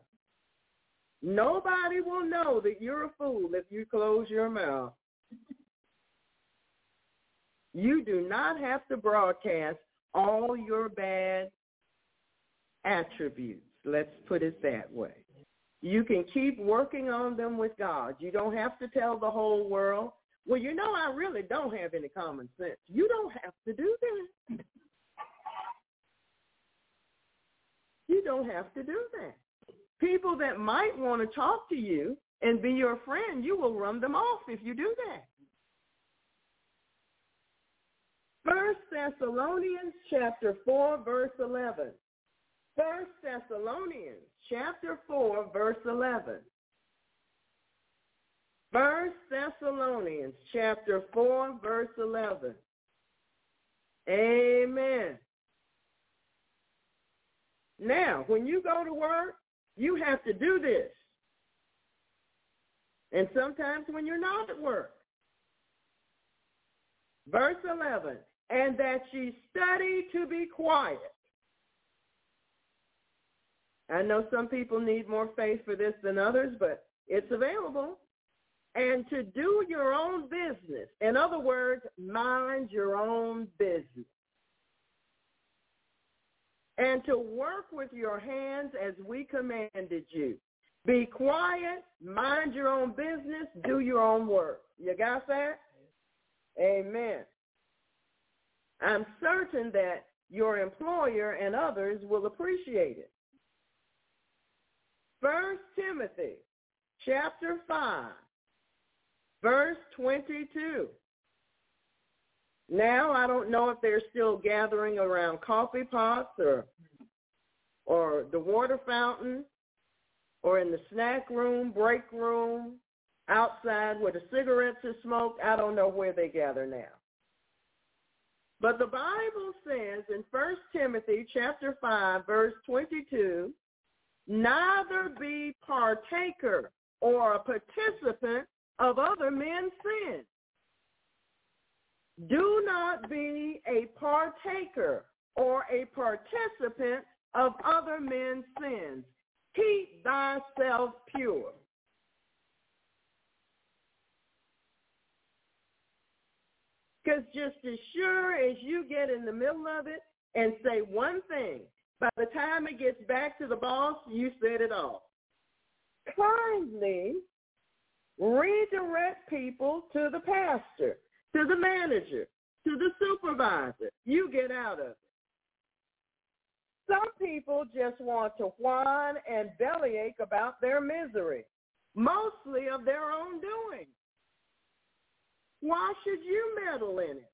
Nobody will know that you're a fool if you close your mouth. You do not have to broadcast all your bad attributes. Let's put it that way. You can keep working on them with God. You don't have to tell the whole world, well, you know, I really don't have any common sense. You don't have to do that. You don't have to do that. People that might want to talk to you and be your friend, you will run them off if you do that. First Thessalonians chapter 4 verse 11. First Thessalonians chapter 4 verse 11. First Thessalonians chapter 4 verse 11. Amen. Now, when you go to work, you have to do this. And sometimes when you're not at work. Verse 11, and that ye study to be quiet I know some people need more faith for this than others, but it's available. And to do your own business. In other words, mind your own business. And to work with your hands as we commanded you. Be quiet, mind your own business, do your own work. You got that? Amen. I'm certain that your employer and others will appreciate it. First Timothy chapter 5, verse 22. Now I don't know if they're still gathering around coffee pots or or the water fountain or in the snack room, break room, outside where the cigarettes are smoked. I don't know where they gather now. But the Bible says in 1 Timothy chapter 5 verse 22, neither be partaker or a participant of other men's sins. Do not be a partaker or a participant of other men's sins. Keep thyself pure. Because just as sure as you get in the middle of it and say one thing, By the time it gets back to the boss, you said it all. Kindly redirect people to the pastor, to the manager, to the supervisor. You get out of it. Some people just want to whine and bellyache about their misery, mostly of their own doing. Why should you meddle in it?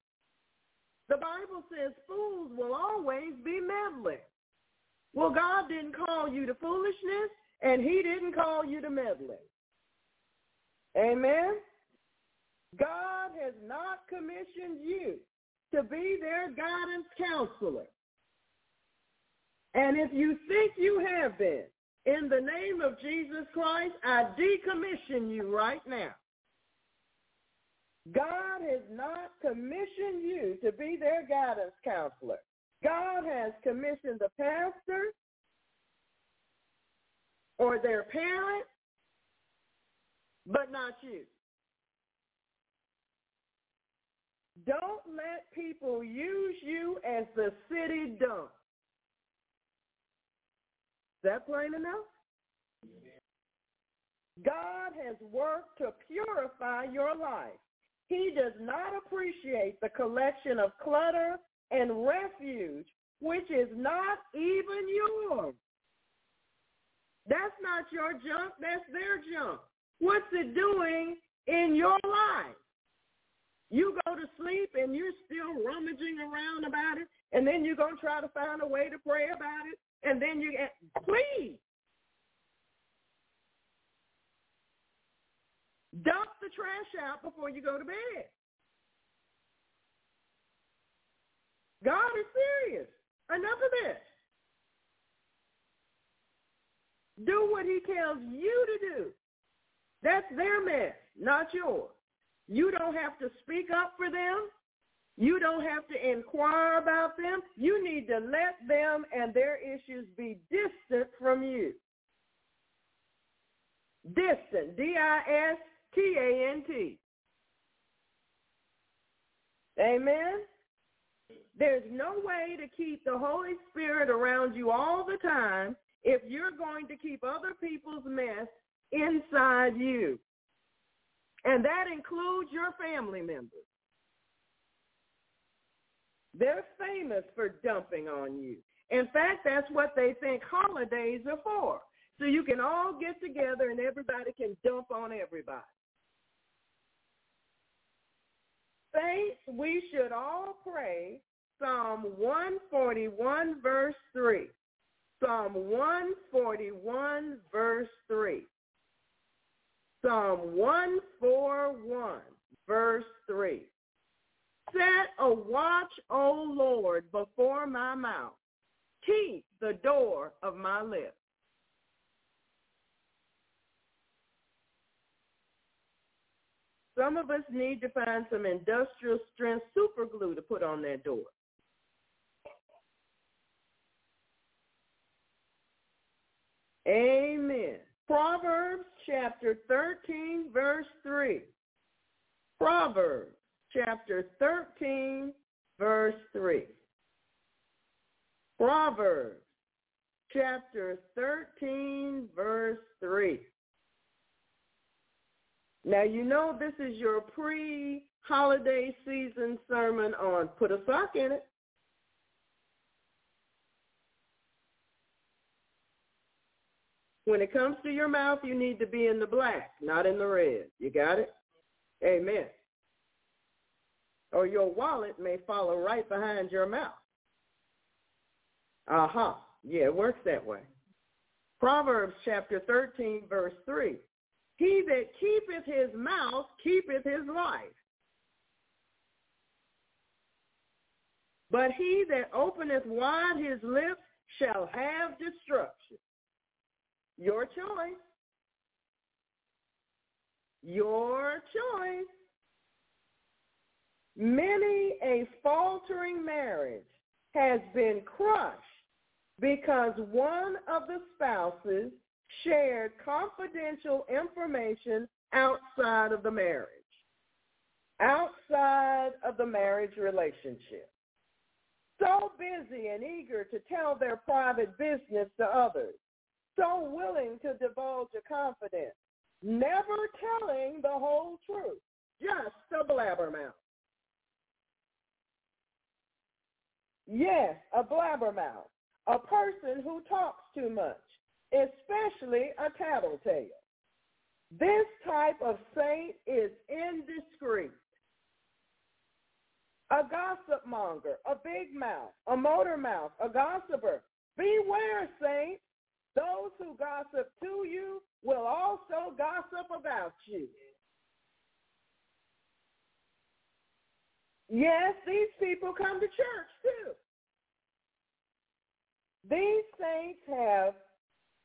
The Bible says fools will always be meddling. Well, God didn't call you to foolishness, and he didn't call you to meddling. Amen? God has not commissioned you to be their guidance counselor. And if you think you have been, in the name of Jesus Christ, I decommission you right now. God has not commissioned you to be their guidance counselor. God has commissioned the pastor or their parent, but not you. Don't let people use you as the city dump. Is that plain enough? God has worked to purify your life. He does not appreciate the collection of clutter and refuge, which is not even yours. That's not your junk. That's their junk. What's it doing in your life? You go to sleep and you're still rummaging around about it, and then you're going to try to find a way to pray about it, and then you get, please. Dump the trash out before you go to bed. God is serious. Enough of this. Do what he tells you to do. That's their mess, not yours. You don't have to speak up for them. You don't have to inquire about them. You need to let them and their issues be distant from you. Distant. D-I-S-T-A-N-T. Amen? There's no way to keep the Holy Spirit around you all the time if you're going to keep other people's mess inside you. And that includes your family members. They're famous for dumping on you. In fact, that's what they think holidays are for. So you can all get together and everybody can dump on everybody. Saints, we should all pray Psalm 141 verse 3. Psalm 141 verse 3. Psalm 141 verse 3. Set a watch, O Lord, before my mouth. Keep the door of my lips. Some of us need to find some industrial strength super glue to put on that door. Amen. Proverbs chapter 13, verse 3. Proverbs chapter 13, verse 3. Proverbs chapter 13, verse 3. Now, you know this is your pre-holiday season sermon on put a sock in it. When it comes to your mouth, you need to be in the black, not in the red. You got it? Amen. Or your wallet may follow right behind your mouth. Aha. Uh-huh. Yeah, it works that way. Proverbs chapter 13, verse 3. He that keepeth his mouth keepeth his life. But he that openeth wide his lips shall have destruction. Your choice. Your choice. Many a faltering marriage has been crushed because one of the spouses shared confidential information outside of the marriage, outside of the marriage relationship. so busy and eager to tell their private business to others, so willing to divulge a confidence, never telling the whole truth, just a blabbermouth. Yes, a blabbermouth, a person who talks too much, especially a tattletale. This type of saint is indiscreet. A gossip monger, a big mouth, a motor mouth, a gossiper. Beware, saints. Those who gossip to you will also gossip about you. Yes, these people come to church too. These saints have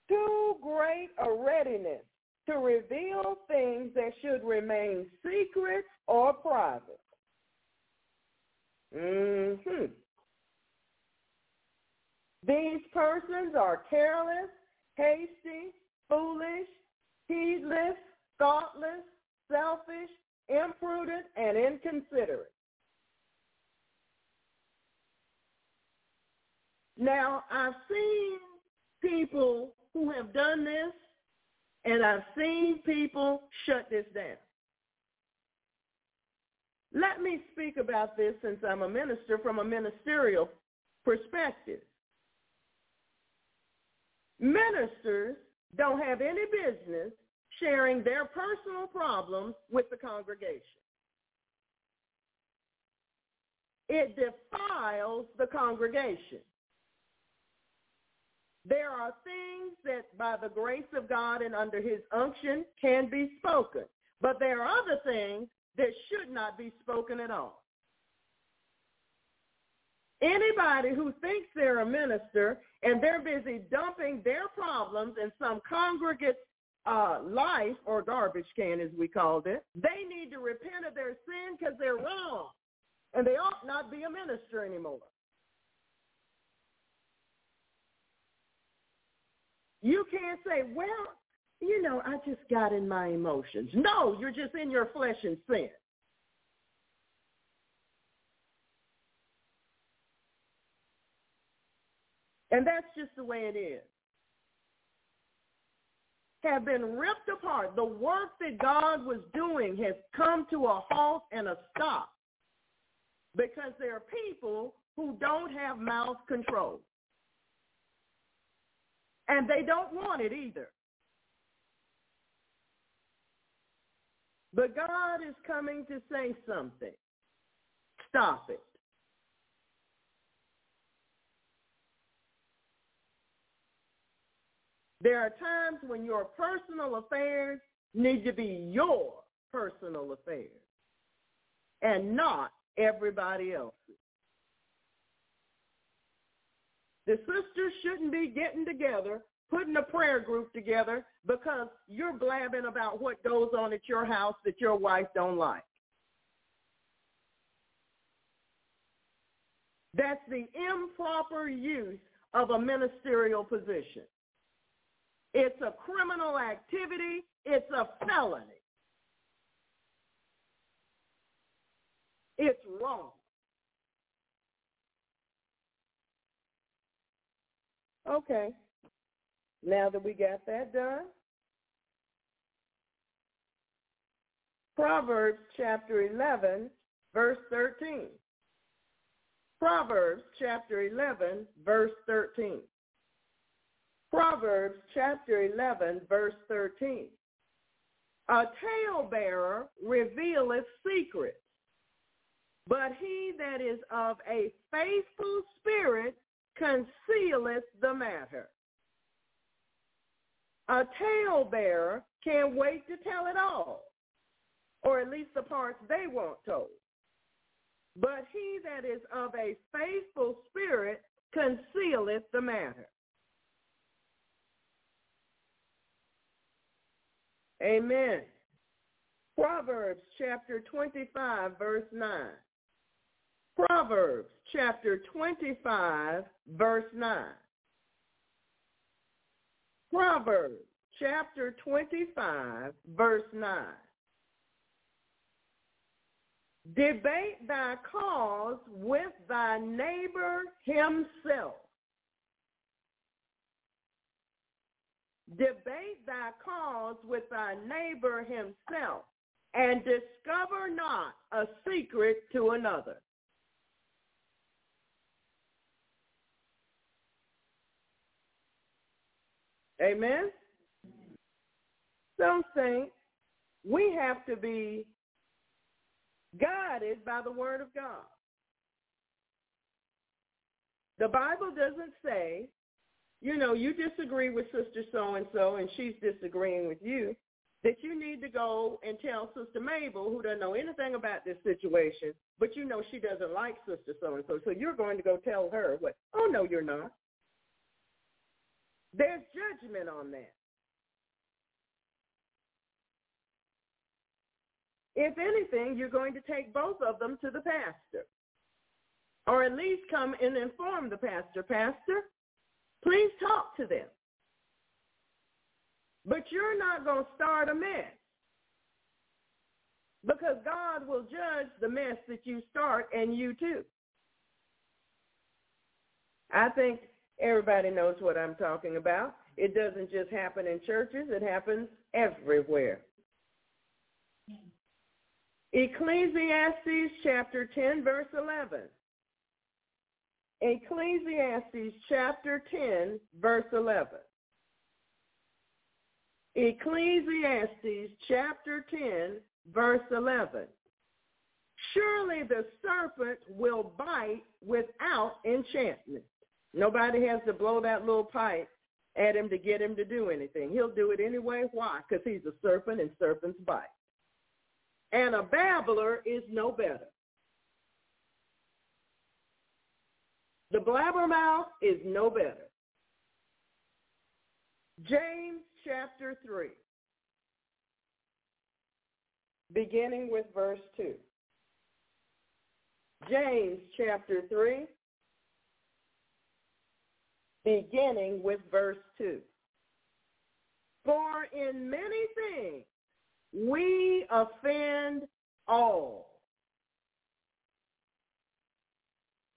too great a readiness to reveal things that should remain secret or private. Mm-hmm. These persons are careless, hasty, foolish, heedless, thoughtless, selfish, imprudent, and inconsiderate. Now, I've seen people who have done this, and I've seen people shut this down. Let me speak about this since I'm a minister from a ministerial perspective. Ministers don't have any business sharing their personal problems with the congregation. It defiles the congregation. There are things that by the grace of God and under his unction can be spoken. But there are other things that should not be spoken at all. Anybody who thinks they're a minister and they're busy dumping their problems in some congregate uh, life or garbage can, as we called it, they need to repent of their sin because they're wrong. And they ought not be a minister anymore. You can't say, well, you know, I just got in my emotions. No, you're just in your flesh and sin. And that's just the way it is. Have been ripped apart. The work that God was doing has come to a halt and a stop because there are people who don't have mouth control. And they don't want it either. But God is coming to say something. Stop it. There are times when your personal affairs need to be your personal affairs and not everybody else's. The sisters shouldn't be getting together, putting a prayer group together because you're blabbing about what goes on at your house that your wife don't like. That's the improper use of a ministerial position. It's a criminal activity. It's a felony. It's wrong. Okay. Now that we got that done, Proverbs chapter 11, verse 13. Proverbs chapter 11, verse 13. Proverbs chapter 11, verse 13. A talebearer revealeth secrets, but he that is of a faithful spirit concealeth the matter. A talebearer can't wait to tell it all, or at least the parts they want told. But he that is of a faithful spirit concealeth the matter. Amen. Proverbs chapter 25, verse 9. Proverbs chapter 25, verse 9. Proverbs chapter 25, verse 9. Debate thy cause with thy neighbor himself. Debate thy cause with thy neighbor himself, and discover not a secret to another. Amen? Some saints, we have to be guided by the word of God. The Bible doesn't say, you know, you disagree with sister so-and-so and she's disagreeing with you, that you need to go and tell Sister Mabel, who doesn't know anything about this situation, but you know she doesn't like Sister so-and-so, so you're going to go tell her what? Oh, no, you're not. There's judgment on that. If anything, you're going to take both of them to the pastor. Or at least come and inform the pastor, Pastor, please talk to them. But you're not going to start a mess. Because God will judge the mess that you start and you too. I think everybody knows what I'm talking about. It doesn't just happen in churches, it happens everywhere. Ecclesiastes chapter 10, verse 11. Ecclesiastes chapter 10, verse 11. Ecclesiastes chapter 10, verse 11. Surely the serpent will bite without enchantment. Nobody has to blow that little pipe at him to get him to do anything. He'll do it anyway. Why? Because he's a serpent and serpents bite and a babbler is no better. The blabbermouth is no better. James chapter 3, beginning with verse 2. James chapter 3, beginning with verse 2. For in many things we offend all.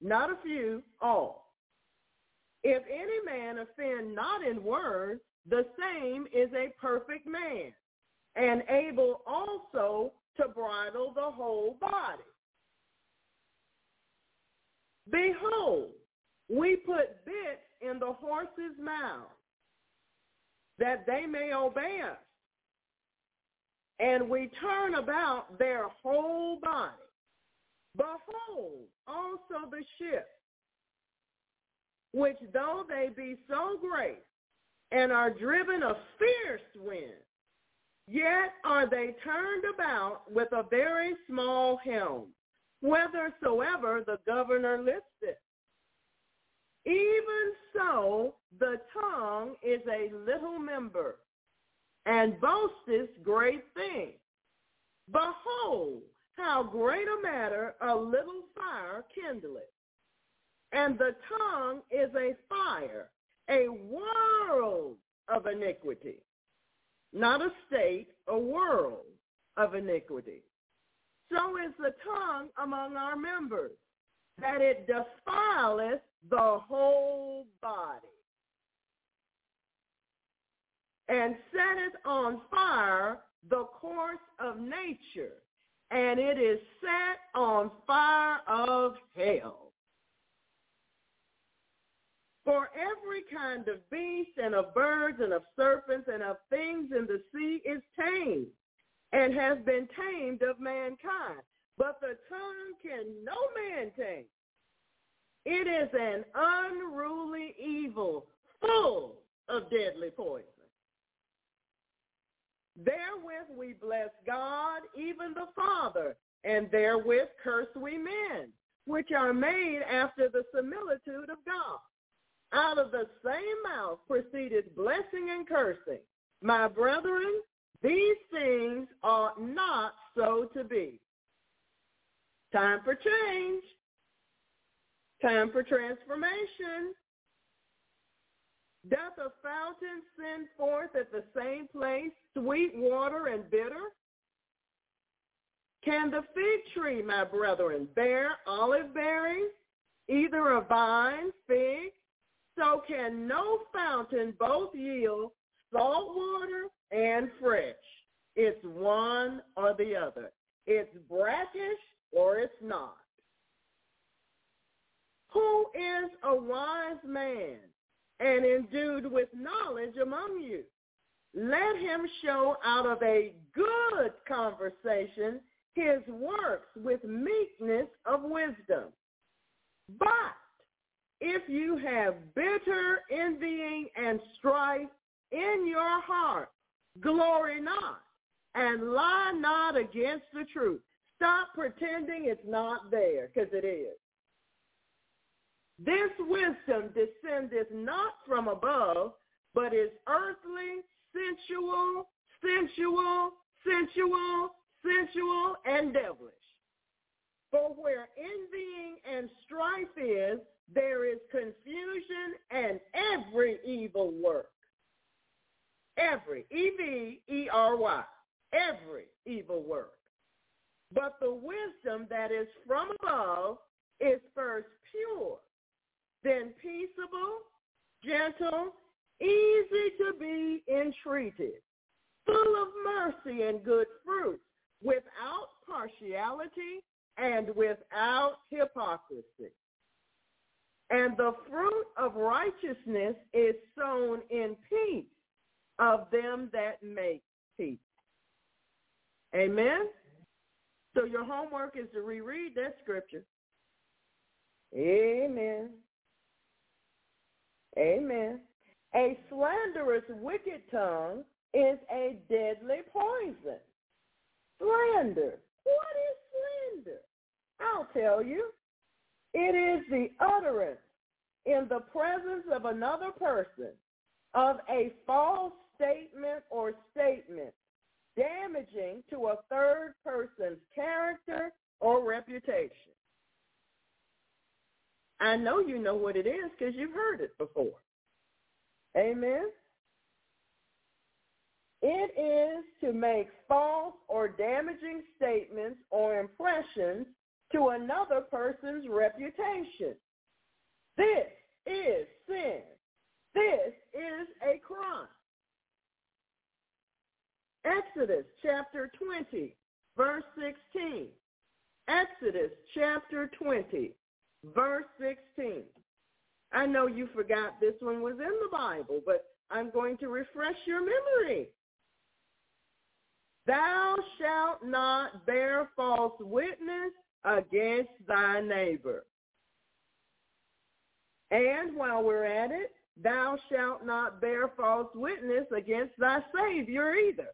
Not a few, all. If any man offend not in word, the same is a perfect man, and able also to bridle the whole body. Behold, we put bits in the horses' mouths, that they may obey us and we turn about their whole body. Behold, also the ship, which though they be so great and are driven a fierce wind, yet are they turned about with a very small helm, whithersoever the governor listeth. Even so, the tongue is a little member and boasteth great things. Behold, how great a matter a little fire kindleth. And the tongue is a fire, a world of iniquity. Not a state, a world of iniquity. So is the tongue among our members, that it defileth the whole body and setteth on fire the course of nature, and it is set on fire of hell. For every kind of beast and of birds and of serpents and of things in the sea is tamed and has been tamed of mankind. But the tongue can no man tame. It is an unruly evil full of deadly poison. Therewith we bless God, even the Father, and therewith curse we men, which are made after the similitude of God. Out of the same mouth proceeded blessing and cursing. My brethren, these things ought not so to be. Time for change. Time for transformation. Doth a fountain send forth at the same place sweet water and bitter? Can the fig tree, my brethren, bear olive berries, either a vine, fig? So can no fountain both yield salt water and fresh. It's one or the other. It's brackish or it's not. Who is a wise man and endued with knowledge among you? Let him show out of a good conversation his works with meekness of wisdom. But if you have bitter envying and strife in your heart, glory not and lie not against the truth. Stop pretending it's not there, because it is. This wisdom descendeth not from above, but is earthly, sensual, sensual, sensual, sensual, and devilish. For where envying and strife is, there is confusion and every evil work. Every, E-V-E-R-Y, every evil work. But the wisdom that is from above is first pure, then peaceable, gentle, easy to be entreated, full of mercy and good fruits, without partiality and without hypocrisy. And the fruit of righteousness is sown in peace of them that make peace. Amen? So your homework is to reread that scripture. Amen. Amen. A slanderous wicked tongue is a deadly poison. Slander. What is slander? I'll tell you. It is the utterance in the presence of another person of a false statement or statement damaging to a third person's character or reputation. I know you know what it is because you've heard it before. Amen. It is to make false or damaging statements or impressions to another person's reputation. This is sin. This is a crime. Exodus chapter 20, verse 16. Exodus chapter 20, verse 16. I know you forgot this one was in the Bible, but I'm going to refresh your memory. Thou shalt not bear false witness against thy neighbor. And while we're at it, thou shalt not bear false witness against thy Savior either.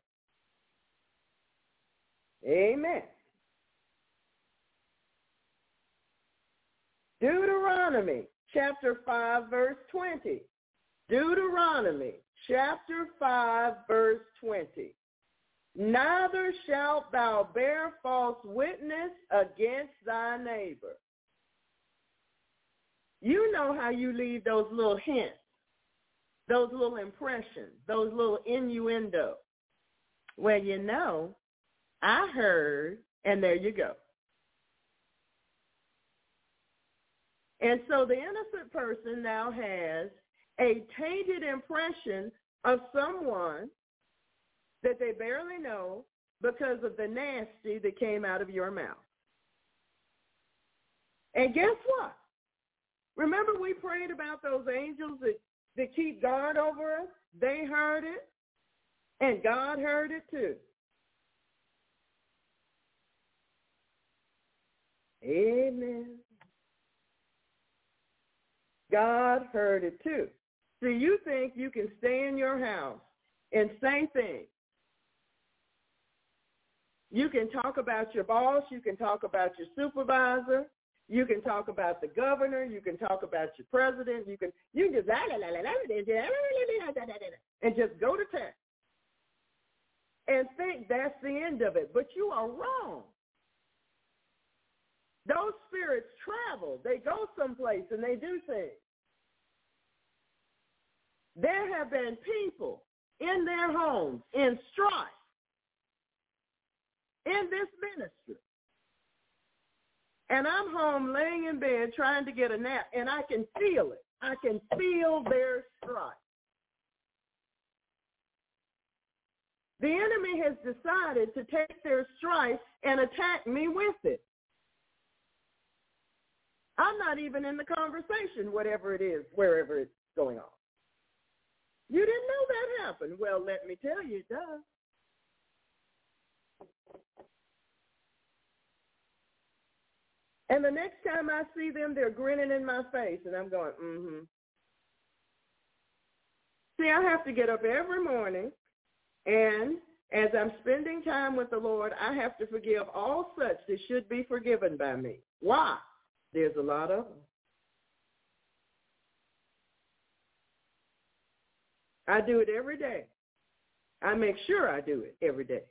Amen. Deuteronomy chapter 5 verse 20. Deuteronomy chapter 5 verse 20. Neither shalt thou bear false witness against thy neighbor. You know how you leave those little hints, those little impressions, those little innuendo. Well, you know, I heard, and there you go. And so the innocent person now has a tainted impression of someone that they barely know because of the nasty that came out of your mouth. And guess what? Remember we prayed about those angels that, that keep guard over us? They heard it, and God heard it too. Amen. God heard it too. So you think you can stay in your house and say things. You can talk about your boss. You can talk about your supervisor. You can talk about the governor. You can talk about your president. You can you can just and just go to town and think that's the end of it. But you are wrong. Those spirits travel. They go someplace and they do things. There have been people in their homes in strife, in this ministry. And I'm home laying in bed trying to get a nap, and I can feel it. I can feel their strife. The enemy has decided to take their strife and attack me with it. I'm not even in the conversation, whatever it is, wherever it's going on. You didn't know that happened. Well, let me tell you, it does. And the next time I see them, they're grinning in my face, and I'm going, mm-hmm. See, I have to get up every morning, and as I'm spending time with the Lord, I have to forgive all such that should be forgiven by me. Why? There's a lot of them. I do it every day. I make sure I do it every day.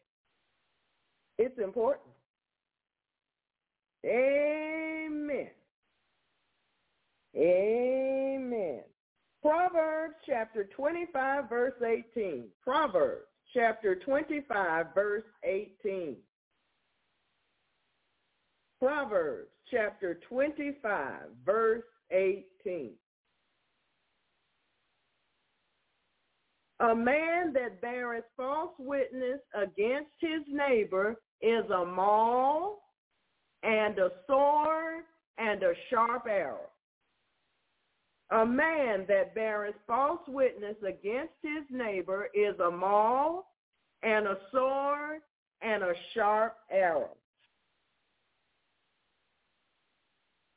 It's important. Amen. Amen. Proverbs chapter 25, verse 18. Proverbs chapter 25, verse 18. Proverbs chapter 25, verse 18. A man that beareth false witness against his neighbor is a maul and a sword and a sharp arrow. A man that beareth false witness against his neighbor is a maul and a sword and a sharp arrow.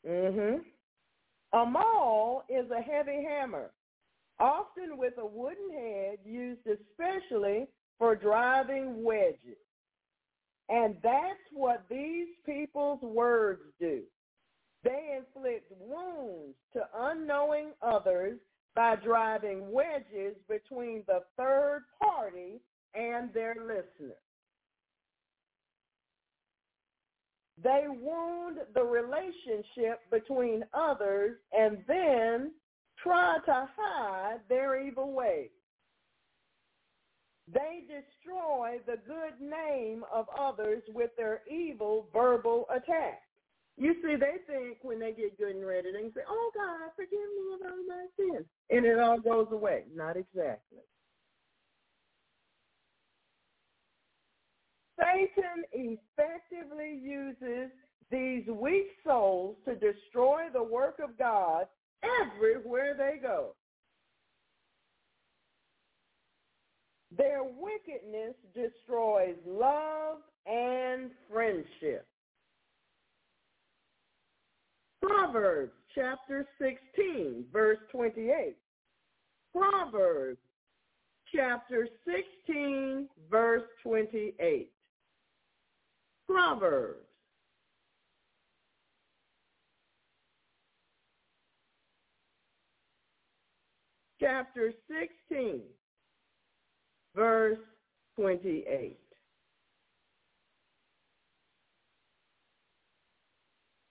Mhm. A maul is a heavy hammer, often with a wooden head used especially for driving wedges. And that's what these people's words do. They inflict wounds to unknowing others by driving wedges between the third party and their listener. They wound the relationship between others and then try to hide their evil ways. They destroy the good name of others with their evil verbal attacks. You see, they think when they get good and ready, they can say, oh, God, forgive me of all my sins. And it all goes away. Not exactly. Satan effectively uses these weak souls to destroy the work of God everywhere they go. Their wickedness destroys love and friendship. Proverbs chapter 16, verse 28. Proverbs chapter 16, verse 28. Proverbs chapter 16, verse 28.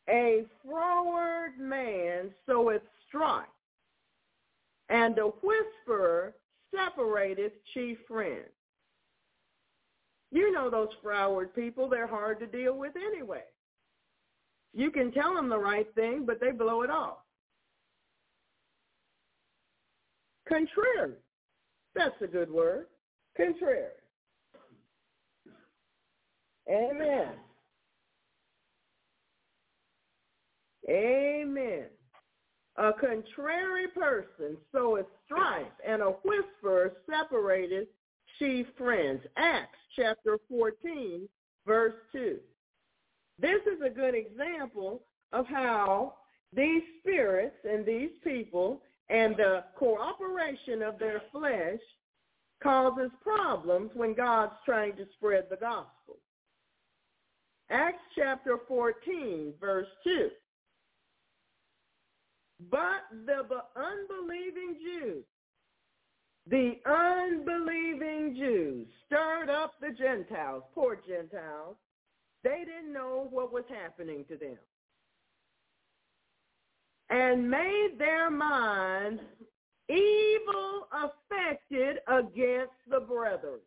A froward man soweth strife, and a whisperer separateth chief friends. You know those froward people, they're hard to deal with anyway. You can tell them the right thing, but they blow it off. Contrary. That's a good word. Contrary. Amen. Amen. A contrary person soweth strife, and a whisperer separated chief friends. Acts chapter 14, verse 2. This is a good example of how these spirits and these people and the cooperation of their flesh causes problems when God's trying to spread the gospel. Acts chapter 14, verse 2. But the unbelieving Jews, the unbelieving Jews stirred up the Gentiles, poor Gentiles. They didn't know what was happening to them. And made their minds evil affected against the brethren.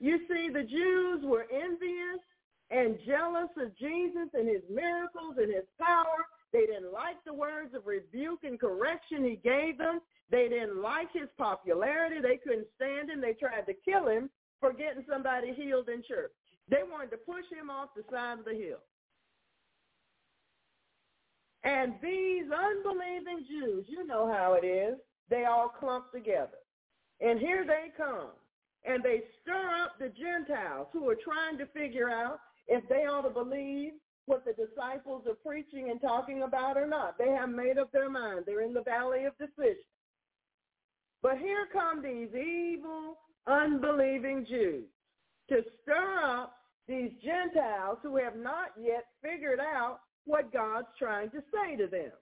You see, the Jews were envious and jealous of Jesus and his miracles and his power. They didn't like the words of rebuke and correction he gave them. They didn't like his popularity. They couldn't stand him. They tried to kill him for getting somebody healed in church. They wanted to push him off the side of the hill. And these unbelieving Jews, you know how it is, they all clump together. And here they come. And they stir up the Gentiles who are trying to figure out if they ought to believe what the disciples are preaching and talking about or not. They have made up their mind. They're in the valley of decision. But here come these evil, unbelieving Jews to stir up these Gentiles who have not yet figured out what God's trying to say to them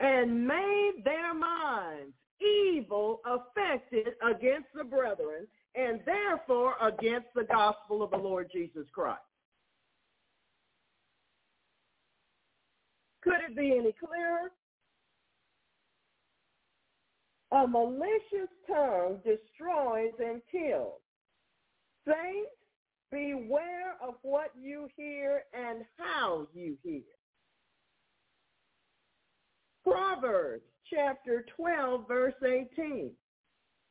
and made their minds evil affected against the brethren and therefore against the gospel of the Lord Jesus Christ. Could it be any clearer? A malicious tongue destroys and kills. Saints, beware of what you hear and how you hear. Proverbs chapter 12, verse 18.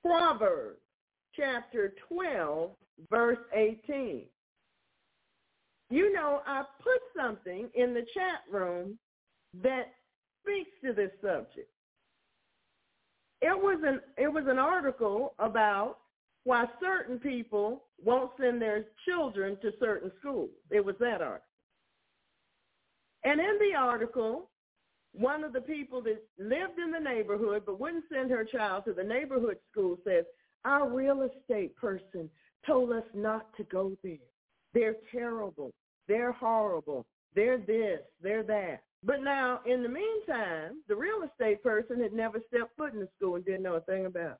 Proverbs chapter 12, verse 18. You know, I put something in the chat room that speaks to this subject. It was an it was an article about why certain people won't send their children to certain schools. It was that article. And in the article, one of the people that lived in the neighborhood but wouldn't send her child to the neighborhood school says, our real estate person told us not to go there. They're terrible. They're horrible. They're this. They're that. But now, in the meantime, the real estate person had never stepped foot in the school and didn't know a thing about it.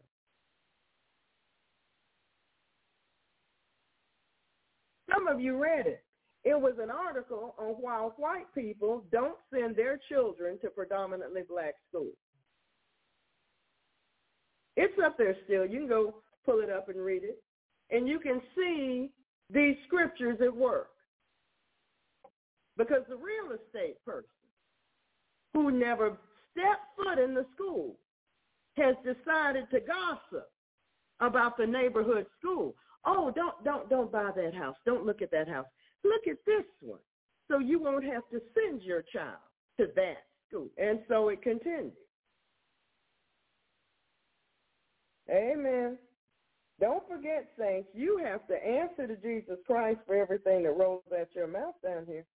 Some of you read it. It was an article on why white people don't send their children to predominantly black schools. It's up there still. You can go pull it up and read it. And you can see these scriptures at work. Because the real estate person who never stepped foot in the school has decided to gossip about the neighborhood school. Oh, don't don't don't buy that house. Don't look at that house. Look at this one. So you won't have to send your child to that school. And so it continues. Amen. Don't forget, saints, you have to answer to Jesus Christ for everything that rolls out your mouth down here.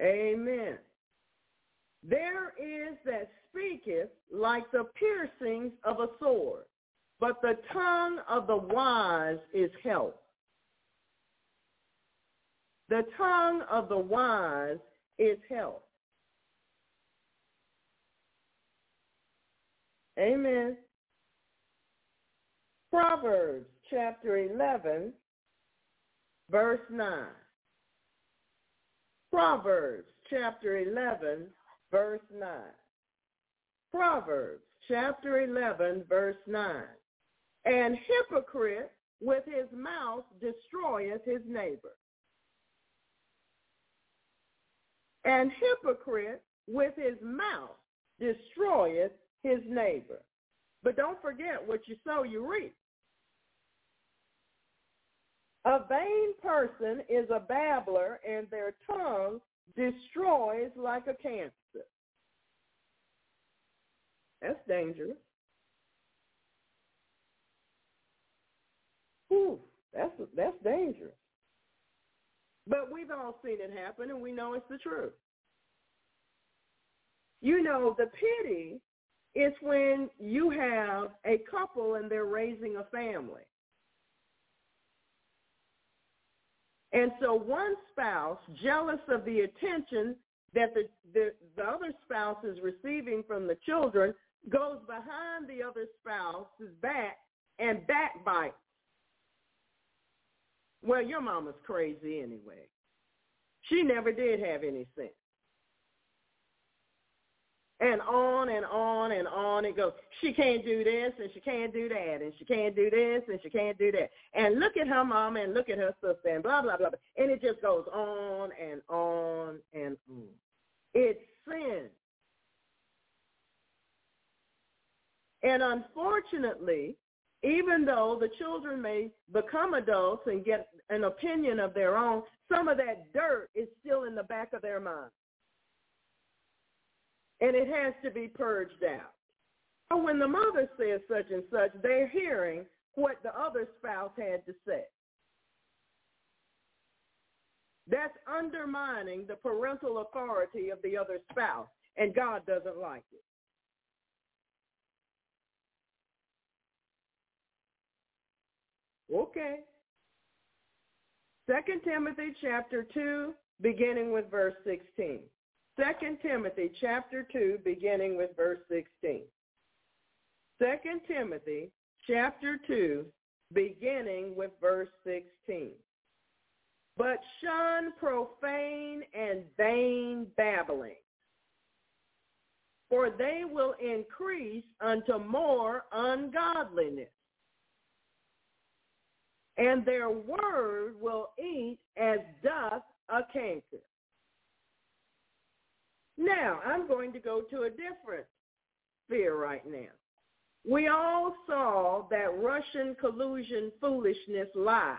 Amen. There is that speaketh like the piercings of a sword, but the tongue of the wise is health. The tongue of the wise is health. Amen. Proverbs chapter 11, verse 9. Proverbs chapter 11, verse 9. Proverbs chapter 11, verse 9. And hypocrite with his mouth destroyeth his neighbor. And hypocrite with his mouth destroyeth his neighbor. But don't forget what you sow, you reap. A vain person is a babbler, and their tongue destroys like a cancer. That's dangerous. Ooh, that's that's dangerous. But we've all seen it happen, and we know it's the truth. You know, the pity is when you have a couple and they're raising a family. And so one spouse, jealous of the attention that the, the, the other spouse is receiving from the children, goes behind the other spouse's back and backbites. Well, your mama's crazy anyway. She never did have any sense. And on and on and on it goes. She can't do this and she can't do that and she can't do this and she can't do that. And look at her mom and look at her sister and blah, blah, blah. blah. And it just goes on and on and on. It's sin. And unfortunately, even though the children may become adults and get an opinion of their own, some of that dirt is still in the back of their mind. And it has to be purged out. So when the mother says such and such, they're hearing what the other spouse had to say. That's undermining the parental authority of the other spouse, and God doesn't like it. Okay. Second Timothy chapter 2, beginning with verse 16. Second Timothy chapter 2, beginning with verse 16. Second Timothy chapter 2, beginning with verse 16. But shun profane and vain babbling, for they will increase unto more ungodliness and their word will eat as doth a canker. Now, I'm going to go to a different sphere right now. We all saw that Russian collusion foolishness lie.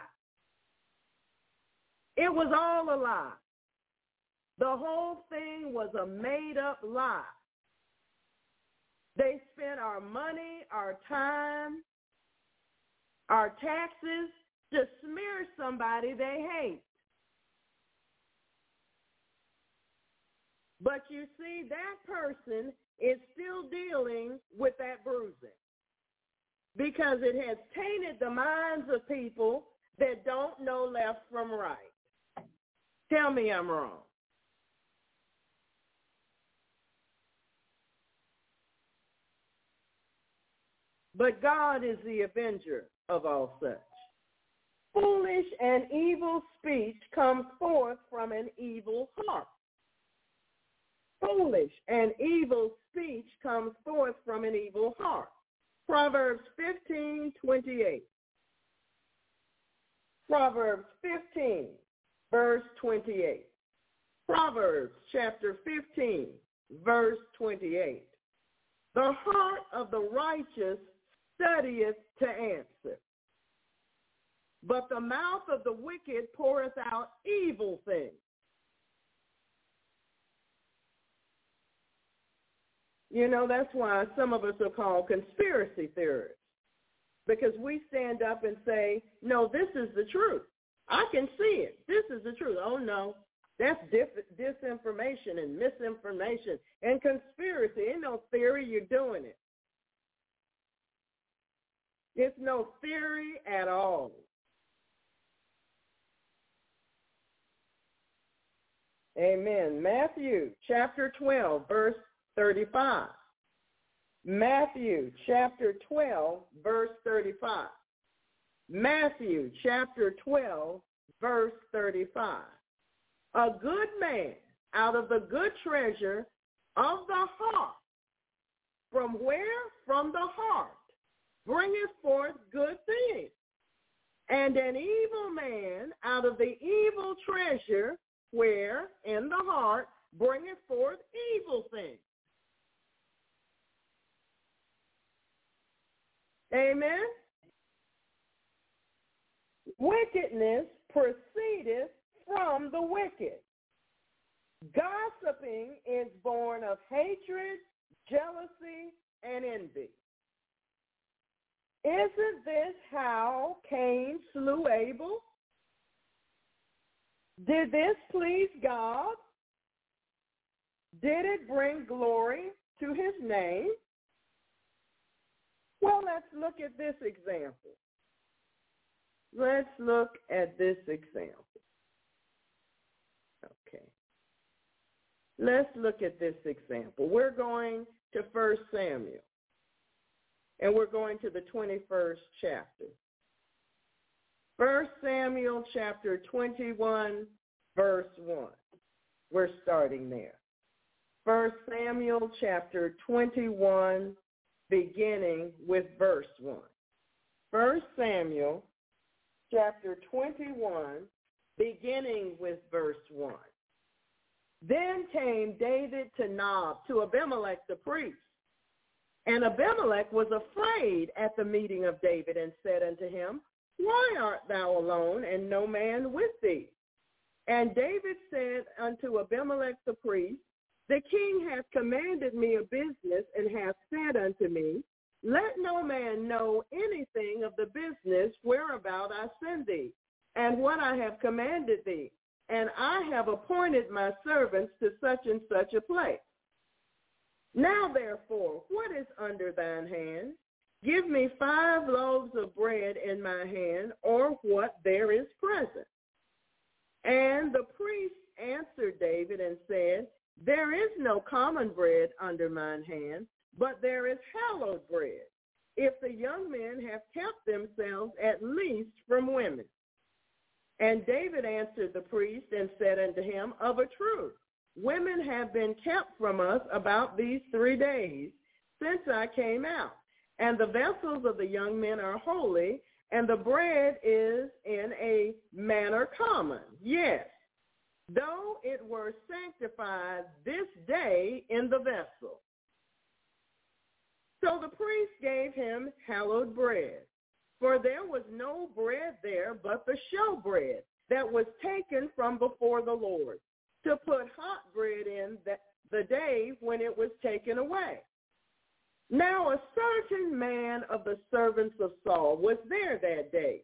It was all a lie. The whole thing was a made-up lie. They spent our money, our time, our taxes to smear somebody they hate. But you see, that person is still dealing with that bruising because it has tainted the minds of people that don't know left from right. Tell me I'm wrong. But God is the avenger of all such. Foolish and evil speech comes forth from an evil heart. Foolish and evil speech comes forth from an evil heart. Proverbs 15, 28. Proverbs 15, verse 28. Proverbs chapter 15, verse 28. The heart of the righteous studieth to answer, but the mouth of the wicked poureth out evil things. You know, that's why some of us are called conspiracy theorists. Because we stand up and say, no, this is the truth. I can see it. This is the truth. Oh, no. That's dis- disinformation and misinformation and conspiracy. Ain't no theory. You're doing it. It's no theory at all. Amen. Matthew chapter 12, verse 35. Matthew chapter 12, verse 35. Matthew chapter 12, verse 35. A good man out of the good treasure of the heart. From where? From the heart. Bringeth forth good things. And an evil man out of the evil treasure where in the heart bringeth forth evil things. Amen. Wickedness proceedeth from the wicked. Gossiping is born of hatred, jealousy, and envy. Isn't this how Cain slew Abel? Did this please God? Did it bring glory to his name? Well, let's look at this example. Let's look at this example. Okay. Let's look at this example. We're going to 1 Samuel, and we're going to the 21st chapter. First Samuel chapter 21, verse 1. We're starting there. First Samuel chapter 21, beginning with verse 1. First Samuel chapter 21, beginning with verse 1. Then came David to Nob, to Abimelech the priest. And Abimelech was afraid at the meeting of David and said unto him, Why art thou alone and no man with thee? And David said unto Abimelech the priest, The king hath commanded me a business and hath said unto me, Let no man know anything of the business whereabout I send thee, and what I have commanded thee. And I have appointed my servants to such and such a place. Now therefore, what is under thine hand? Give me five loaves of bread in my hand, or what there is present. And the priest answered David and said, There is no common bread under mine hand, but there is hallowed bread, if the young men have kept themselves at least from women. And David answered the priest and said unto him, Of a truth, women have been kept from us about these three days since I came out. And the vessels of the young men are holy, and the bread is in a manner common. Yes, though it were sanctified this day in the vessel. So the priest gave him hallowed bread, for there was no bread there but the show bread that was taken from before the Lord, to put hot bread in the, the day when it was taken away. Now a certain man of the servants of Saul was there that day,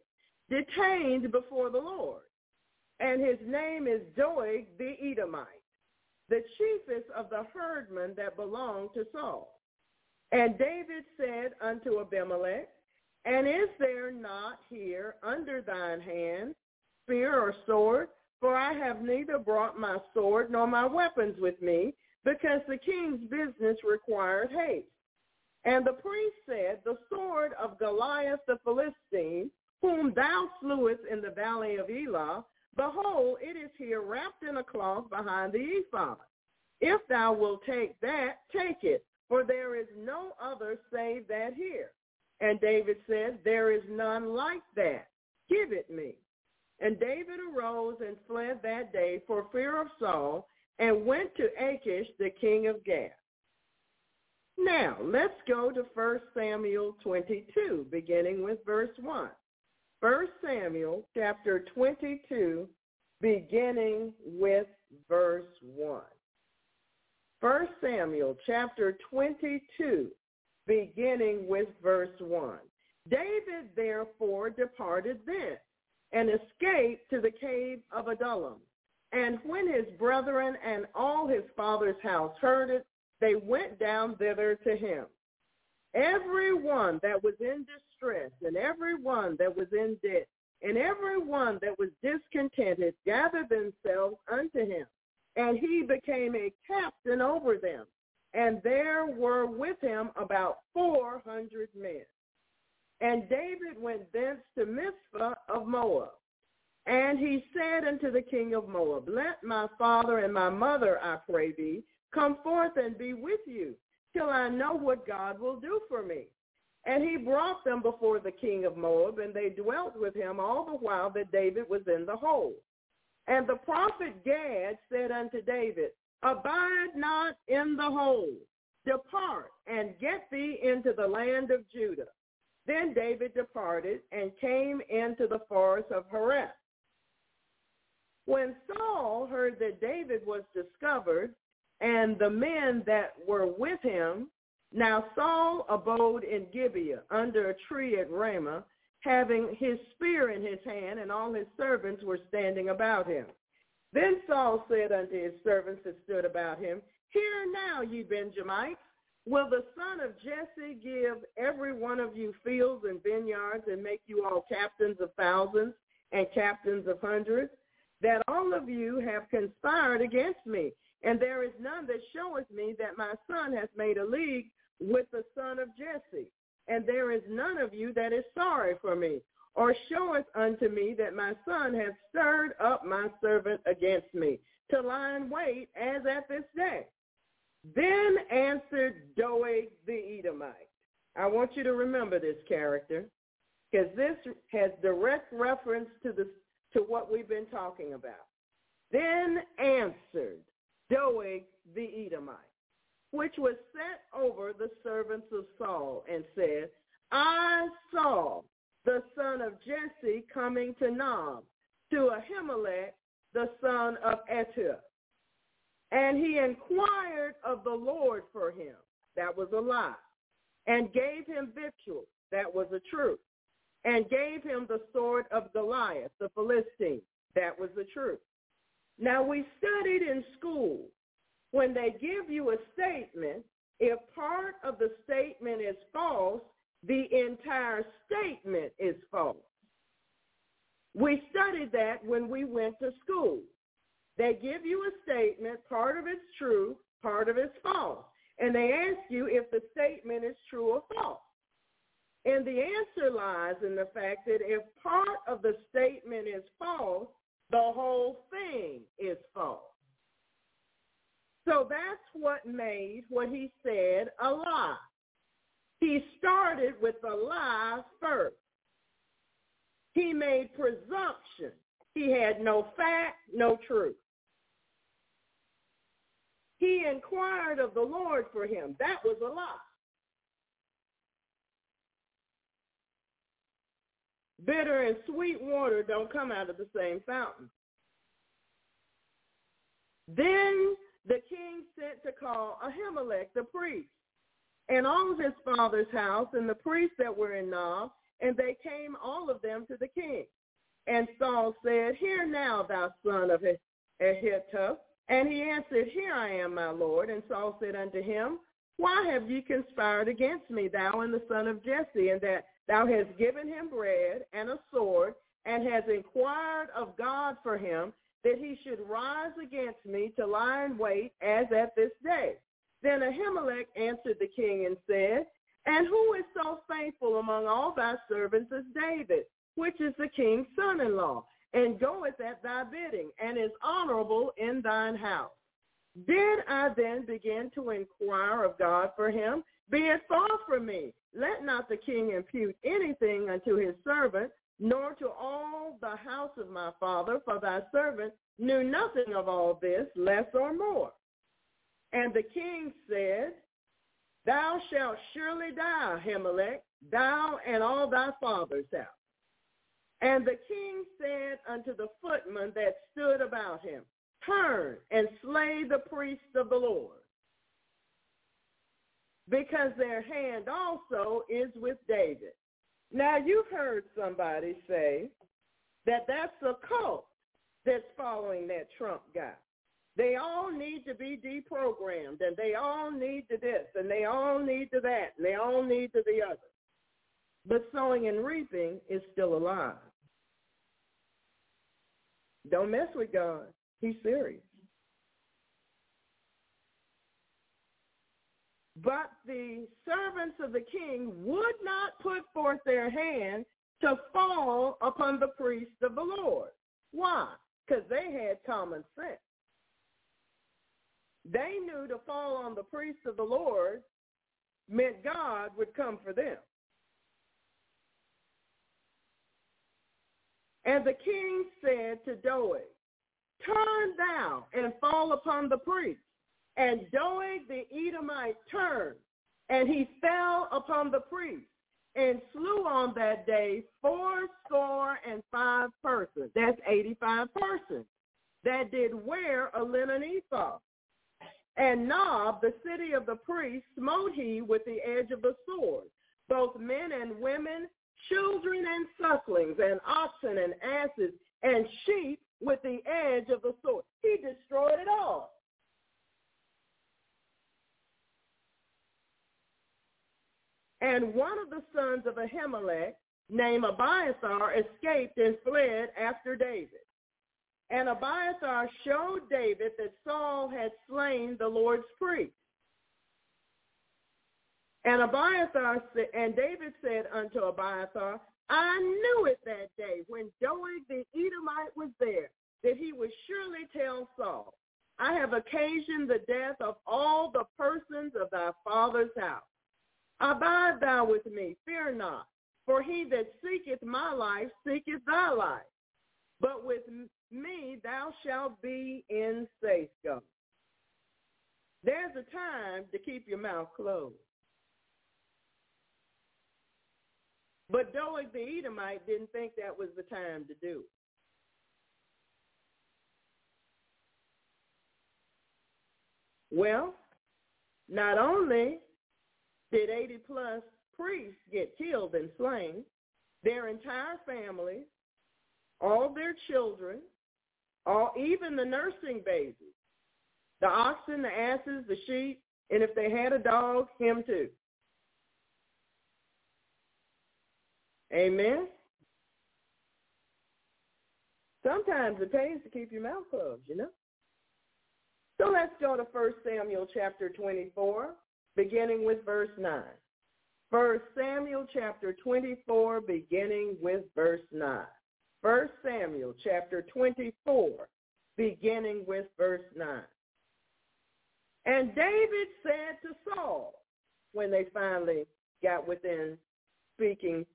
detained before the Lord. And his name is Doeg the Edomite, the chiefest of the herdmen that belonged to Saul. And David said unto Abimelech, And is there not here under thine hand spear or sword? For I have neither brought my sword nor my weapons with me, because the king's business required haste. And the priest said, The sword of Goliath the Philistine, whom thou slewest in the valley of Elah, behold, it is here wrapped in a cloth behind the ephod. If thou wilt take that, take it, for there is no other save that here. And David said, There is none like that. Give it me. And David arose and fled that day for fear of Saul and went to Achish, the king of Gath. Now, let's go to 1 Samuel 22, beginning with verse 1. 1 Samuel chapter 22, beginning with verse 1. 1 Samuel chapter 22, beginning with verse 1. David therefore departed thence and escaped to the cave of Adullam. And when his brethren and all his father's house heard it, they went down thither to him. Every one that was in distress, and every one that was in debt, and every one that was discontented gathered themselves unto him. And he became a captain over them. And there were with him about four hundred men. And David went thence to Mizpah of Moab. And he said unto the king of Moab, Let my father and my mother, I pray thee, come forth and be with you, till I know what God will do for me. And he brought them before the king of Moab, and they dwelt with him all the while that David was in the hold. And the prophet Gad said unto David, Abide not in the hole. Depart and get thee into the land of Judah. Then David departed and came into the forest of Hereth. When Saul heard that David was discovered and the men that were with him, now Saul abode in Gibeah under a tree at Ramah, having his spear in his hand, and all his servants were standing about him. Then Saul said unto his servants that stood about him, Hear now, ye Benjamites, Will the son of Jesse give every one of you fields and vineyards and make you all captains of thousands and captains of hundreds? That all of you have conspired against me, and there is none that showeth me that my son has made a league with the son of Jesse. And there is none of you that is sorry for me, or showeth unto me that my son hath stirred up my servant against me, to lie in wait as at this day. Then answered Doeg the Edomite. I want you to remember this character because this has direct reference to the to what we've been talking about. Then answered Doeg the Edomite, which was set over the servants of Saul, and said, I saw the son of Jesse coming to Nob, to Ahimelech, the son of Ahitub. And he inquired of the Lord for him. That was a lie. And gave him victuals. That was a truth. And gave him the sword of Goliath, the Philistine. That was the truth. Now we studied in school. When they give you a statement, if part of the statement is false, the entire statement is false. We studied that when we went to school. They give you a statement, part of it's true, part of it's false. And they ask you if the statement is true or false. And the answer lies in the fact that if part of the statement is false, the whole thing is false. So that's what made what he said a lie. He started with the lie first. He made presumption. He had no fact, no truth. He inquired of the Lord for him. That was a lie. Bitter and sweet water don't come out of the same fountain. Then the king sent to call Ahimelech the priest and all of his father's house and the priests that were in Nob, and they came all of them to the king. And Saul said, Hear now, thou son of Ahitub. And he answered, Here I am, my lord. And Saul said unto him, Why have ye conspired against me, thou and the son of Jesse, and that thou hast given him bread and a sword, and hast inquired of God for him, that he should rise against me to lie in wait as at this day? Then Ahimelech answered the king and said, And who is so faithful among all thy servants as David, which is the king's son-in-law? and goeth at thy bidding, and is honorable in thine house. Did I then begin to inquire of God for him? Be it far from me. Let not the king impute anything unto his servant, nor to all the house of my father, for thy servant knew nothing of all this, less or more. And the king said, Thou shalt surely die, Ahimelech, thou and all thy father's house. And the king said unto the footmen that stood about him, Turn and slay the priests of the Lord, because their hand also is with David. Now you've heard somebody say that that's a cult that's following that Trump guy. They all need to be deprogrammed, and they all need to this, and they all need to that, and they all need to the other. But sowing and reaping is still alive. Don't mess with God. He's serious. But the servants of the king would not put forth their hand to fall upon the priests of the Lord. Why? Because they had common sense. They knew to fall on the priests of the Lord meant God would come for them. And the king said to Doeg, Turn thou and fall upon the priest. And Doeg the Edomite turned, and he fell upon the priest, and slew on that day four score and five persons. That's 85 persons that did wear a linen ephod. And Nob, the city of the priest, smote he with the edge of the sword, both men and women, children and sucklings and oxen and asses and sheep with the edge of the sword. He destroyed it all. And one of the sons of Ahimelech, named Abiathar, escaped and fled after David. And Abiathar showed David that Saul had slain the Lord's priest. And Abiathar and David said unto Abiathar, I knew it that day when Doeg the Edomite was there, that he would surely tell Saul. I have occasioned the death of all the persons of thy father's house. Abide thou with me, fear not, for he that seeketh my life seeketh thy life. But with me thou shalt be in safeguard. There's a time to keep your mouth closed. But Doeg the Edomite didn't think that was the time to do it. Well, not only did 80 plus priests get killed and slain, their entire families, all their children, all even the nursing babies, the oxen, the asses, the sheep, and if they had a dog, him too. Amen. Sometimes it pays to keep your mouth closed, you know. So let's go to 1 Samuel chapter 24, beginning with verse 9. 1 Samuel chapter 24, beginning with verse 9. 1 Samuel chapter 24, beginning with verse 9. And David said to Saul, when they finally got within speaking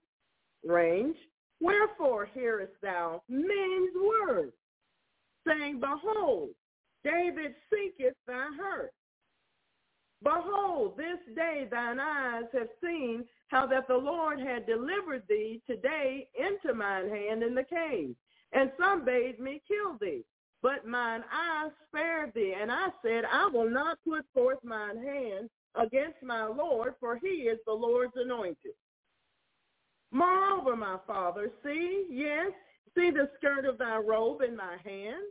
range, Wherefore hearest thou men's words, saying, Behold, David seeketh thy hurt. Behold, this day thine eyes have seen how that the Lord had delivered thee today into mine hand in the cave. And some bade me kill thee. But mine eyes spared thee, and I said, I will not put forth mine hand against my Lord, for he is the Lord's anointed. Moreover, my father, see, yes, see the skirt of thy robe in my hand.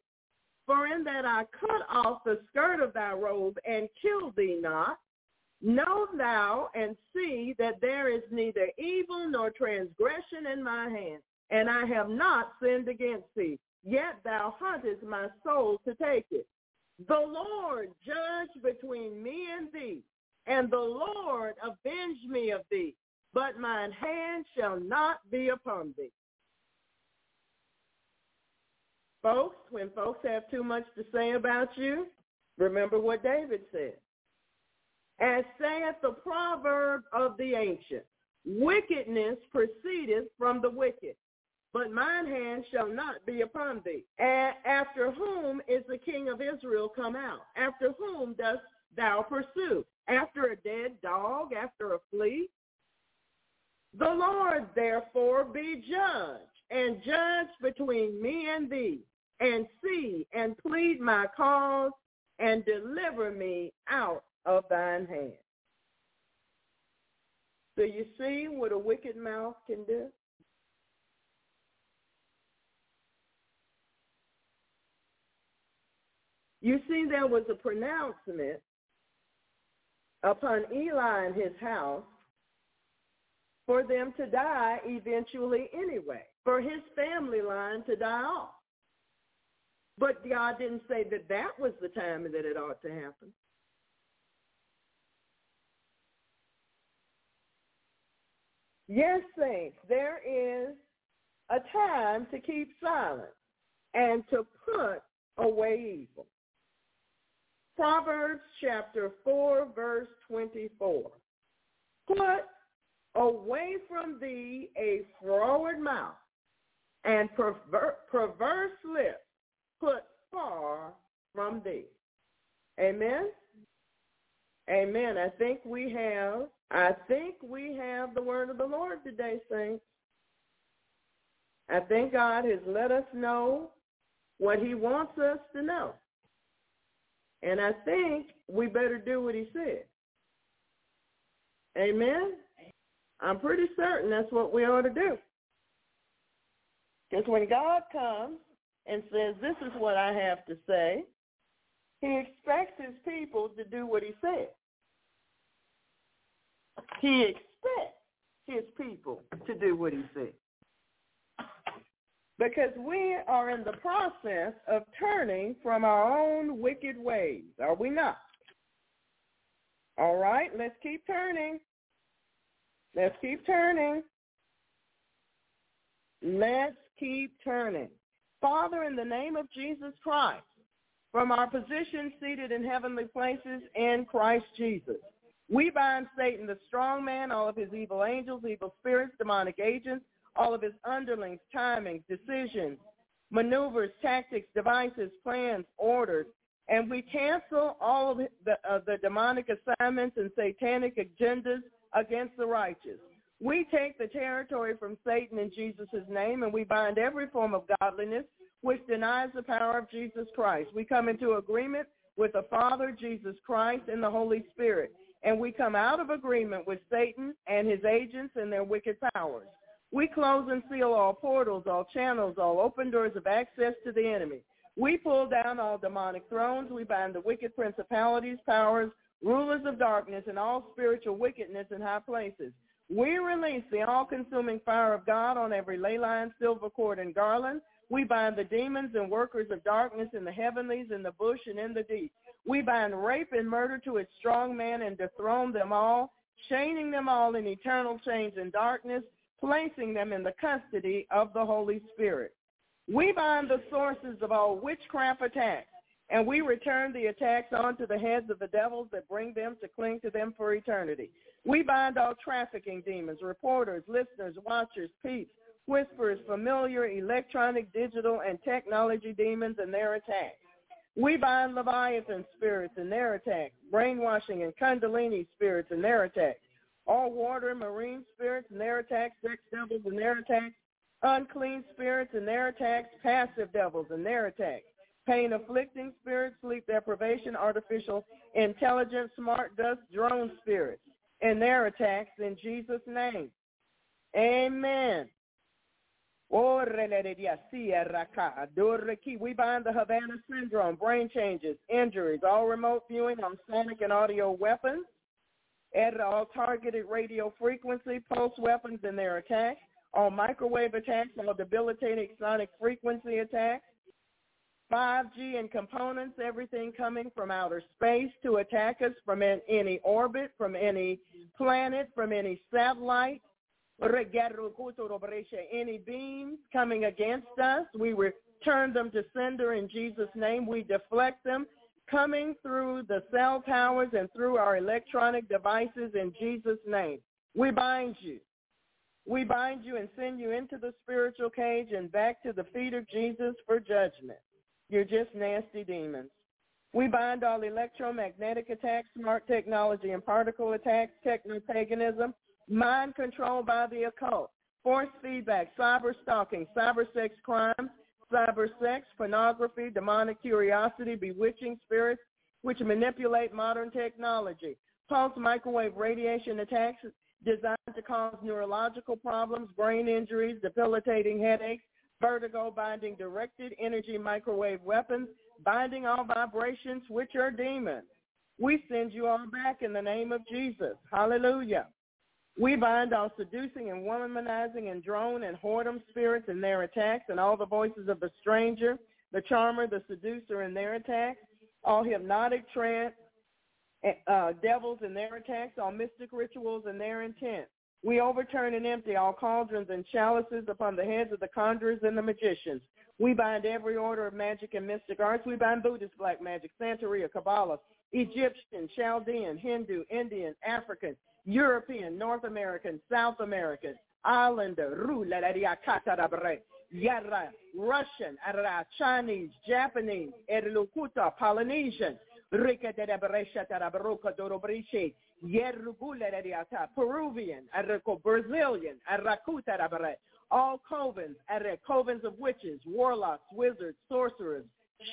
For in that I cut off the skirt of thy robe and killed thee not, know thou and see that there is neither evil nor transgression in my hand, and I have not sinned against thee. Yet thou huntest my soul to take it. The Lord judge between me and thee, and the Lord avenge me of thee but mine hand shall not be upon thee. Folks, when folks have too much to say about you, remember what David said. As saith the proverb of the ancient, wickedness proceedeth from the wicked, but mine hand shall not be upon thee. And after whom is the king of Israel come out? After whom dost thou pursue? After a dead dog? After a flea? The Lord therefore be judge, and judge between me and thee, and see and plead my cause, and deliver me out of thine hand. So you see what a wicked mouth can do? You see there was a pronouncement upon Eli and his house for them to die eventually anyway, for his family line to die off. But God didn't say that that was the time that it ought to happen. Yes, saints, there is a time to keep silent and to put away evil. Proverbs chapter 4, verse 24. Put away from thee a froward mouth and perver- perverse lips put far from thee. Amen. Amen. I think we have I think we have the word of the Lord today, saints. I think God has let us know what he wants us to know. And I think we better do what he said. Amen. I'm pretty certain that's what we ought to do. Because when God comes and says, this is what I have to say, he expects his people to do what he said. He expects his people to do what he said. Because we are in the process of turning from our own wicked ways, are we not? All right, let's keep turning. Let's keep turning. Let's keep turning. Father, in the name of Jesus Christ, from our position seated in heavenly places in Christ Jesus. We bind Satan, the strong man, all of his evil angels, evil spirits, demonic agents, all of his underlings, timings, decisions, maneuvers, tactics, devices, plans, orders, and we cancel all of the, uh, the demonic assignments and satanic agendas against the righteous. We take the territory from Satan in Jesus' name, and we bind every form of godliness which denies the power of Jesus Christ. We come into agreement with the Father, Jesus Christ, and the Holy Spirit, and we come out of agreement with Satan and his agents and their wicked powers. We close and seal all portals, all channels, all open doors of access to the enemy. We pull down all demonic thrones. We bind the wicked principalities, powers, rulers of darkness, and all spiritual wickedness in high places. We release the all-consuming fire of God on every ley line, silver cord, and garland. We bind the demons and workers of darkness in the heavenlies, in the bush, and in the deep. We bind rape and murder to its strong man and dethrone them all, chaining them all in eternal chains in darkness, placing them in the custody of the Holy Spirit. We bind the sources of all witchcraft attacks, and we return the attacks onto the heads of the devils that bring them to cling to them for eternity. We bind all trafficking demons, reporters, listeners, watchers, peeps, whisperers, familiar, electronic, digital, and technology demons and their attacks. We bind Leviathan spirits and their attacks, brainwashing and Kundalini spirits and their attacks, all water and marine spirits and their attacks, sex devils and their attacks, unclean spirits and their attacks, passive devils and their attacks, pain afflicting spirits, sleep deprivation, artificial intelligence, smart dust, drone spirits, and their attacks in Jesus' name. Amen. We bind the Havana syndrome, brain changes, injuries, all remote viewing on sonic and audio weapons, added all targeted radio frequency, pulse weapons and their attacks, all microwave attacks, all debilitating sonic frequency attacks, 5G and components, everything coming from outer space to attack us from any orbit, from any planet, from any satellite, any beams coming against us, we return them to sender in Jesus' name. We deflect them coming through the cell towers and through our electronic devices in Jesus' name. We bind you. We bind you and send you into the spiritual cage and back to the feet of Jesus for judgment. You're just nasty demons. We bind all electromagnetic attacks, smart technology and particle attacks, techno-paganism, mind control by the occult, force feedback, cyber stalking, cyber sex crimes, cyber sex, pornography, demonic curiosity, bewitching spirits, which manipulate modern technology, pulse microwave radiation attacks designed to cause neurological problems, brain injuries, debilitating headaches, vertigo, binding directed energy microwave weapons, binding all vibrations, which are demons. We send you all back in the name of Jesus. Hallelujah. We bind all seducing and womanizing and drone and whoredom spirits and their attacks and all the voices of the stranger, the charmer, the seducer and their attacks, all hypnotic trance, uh, devils and their attacks, all mystic rituals and their intent. We overturn and empty all cauldrons and chalices upon the heads of the conjurers and the magicians. We bind every order of magic and mystic arts. We bind Buddhist black magic, Santeria, Kabbalah, Egyptian, Chaldean, Hindu, Indian, African, European, North American, South American, Islander, Yarra, Russian, Chinese, Japanese, Erlukuta, Polynesian, Peruvian, Brazilian, all covens, covens of witches, warlocks, wizards, sorcerers,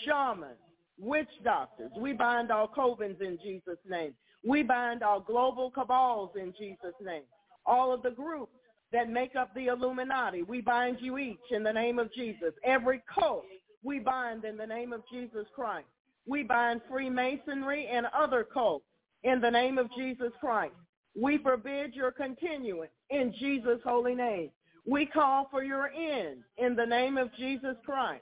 shamans, witch doctors. We bind all covens in Jesus' name. We bind all global cabals in Jesus' name. All of the groups that make up the Illuminati, we bind you each in the name of Jesus. Every cult, we bind in the name of Jesus Christ. We bind Freemasonry and other cults in the name of Jesus Christ. We forbid your continuance in Jesus' holy name. We call for your end in the name of Jesus Christ.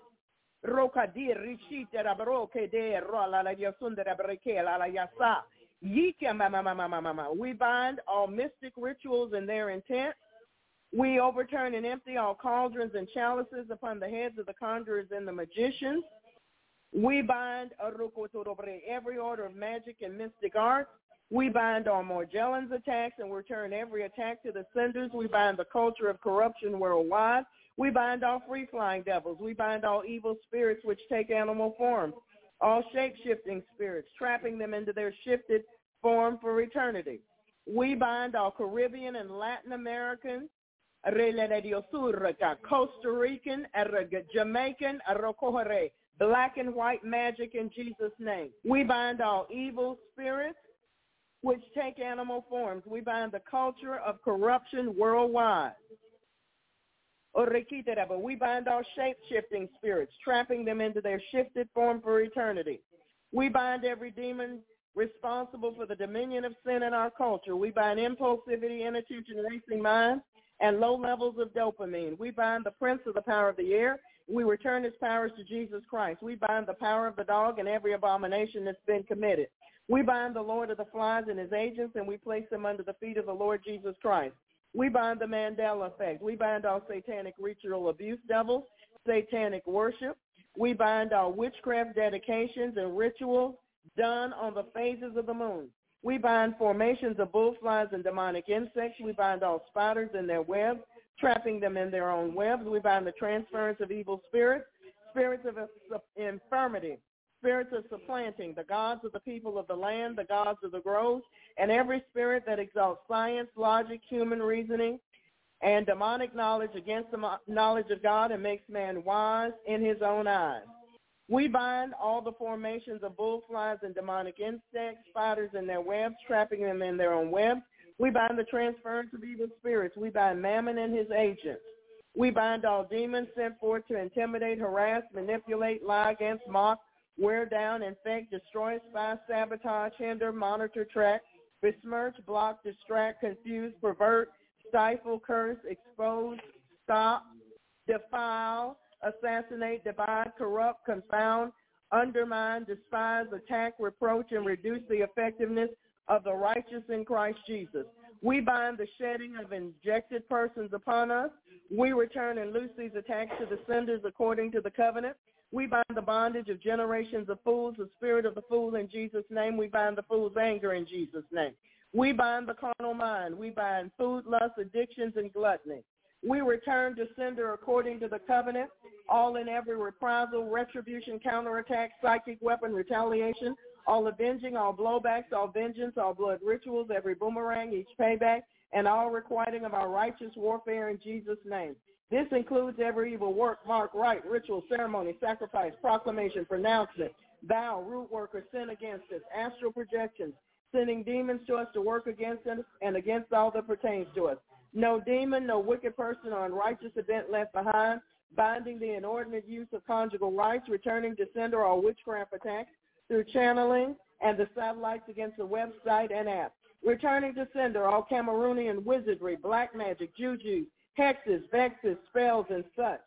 We bind all mystic rituals and their intent. We overturn and empty all cauldrons and chalices upon the heads of the conjurers and the magicians. We bind every order of magic and mystic arts. We bind all Morgellons attacks and return every attack to the senders. We bind the culture of corruption worldwide. We bind all free-flying devils. We bind all evil spirits which take animal forms, all shape-shifting spirits, trapping them into their shifted form for eternity. We bind all Caribbean and Latin American, Costa Rican, Jamaican, black and white magic in Jesus' name. We bind all evil spirits which take animal forms. We bind the culture of corruption worldwide. We bind all shape-shifting spirits, trapping them into their shifted form for eternity. We bind every demon responsible for the dominion of sin in our culture. We bind impulsivity, inattention, racing minds, and low levels of dopamine. We bind the prince of the power of the air. We return his powers to Jesus Christ. We bind the power of the dog and every abomination that's been committed. We bind the Lord of the flies and his agents, and we place them under the feet of the Lord Jesus Christ. We bind the Mandela effect. We bind all satanic ritual abuse devils, satanic worship. We bind all witchcraft dedications and rituals done on the phases of the moon. We bind formations of bullflies and demonic insects. We bind all spiders and their webs, trapping them in their own webs. We bind the transference of evil spirits, spirits of infirmity, spirits of supplanting, the gods of the people of the land, the gods of the groves, and every spirit that exalts science, logic, human reasoning, and demonic knowledge against the knowledge of God and makes man wise in his own eyes. We bind all the formations of bullflies and demonic insects, spiders in their webs, trapping them in their own webs. We bind the transference of evil spirits. We bind mammon and his agents. We bind all demons sent forth to intimidate, harass, manipulate, lie against, mock, wear down, infect, destroy, spy, sabotage, hinder, monitor, track, besmirch, block, distract, confuse, pervert, stifle, curse, expose, stop, defile, assassinate, divide, corrupt, confound, undermine, despise, attack, reproach, and reduce the effectiveness of the righteous in Christ Jesus. We bind the shedding of injected persons upon us. We return and loose these attacks to the senders according to the covenant. We bind the bondage of generations of fools, the spirit of the fool in Jesus' name. We bind the fool's anger in Jesus' name. We bind the carnal mind. We bind food, lust, addictions, and gluttony. We return to sender according to the covenant, all in every reprisal, retribution, counterattack, psychic weapon, retaliation, all avenging, all blowbacks, all vengeance, all blood rituals, every boomerang, each payback, and all requiting of our righteous warfare in Jesus' name. This includes every evil work, mark, rite, ritual, ceremony, sacrifice, proclamation, pronouncement, vow, root work, or sin against us, astral projections, sending demons to us to work against us and against all that pertains to us. No demon, no wicked person or unrighteous event left behind, binding the inordinate use of conjugal rights, returning to sender all witchcraft attacks through channeling and the satellites against the website and app. Returning to sender all Cameroonian wizardry, black magic, juju, hexes, vexes, spells, and such.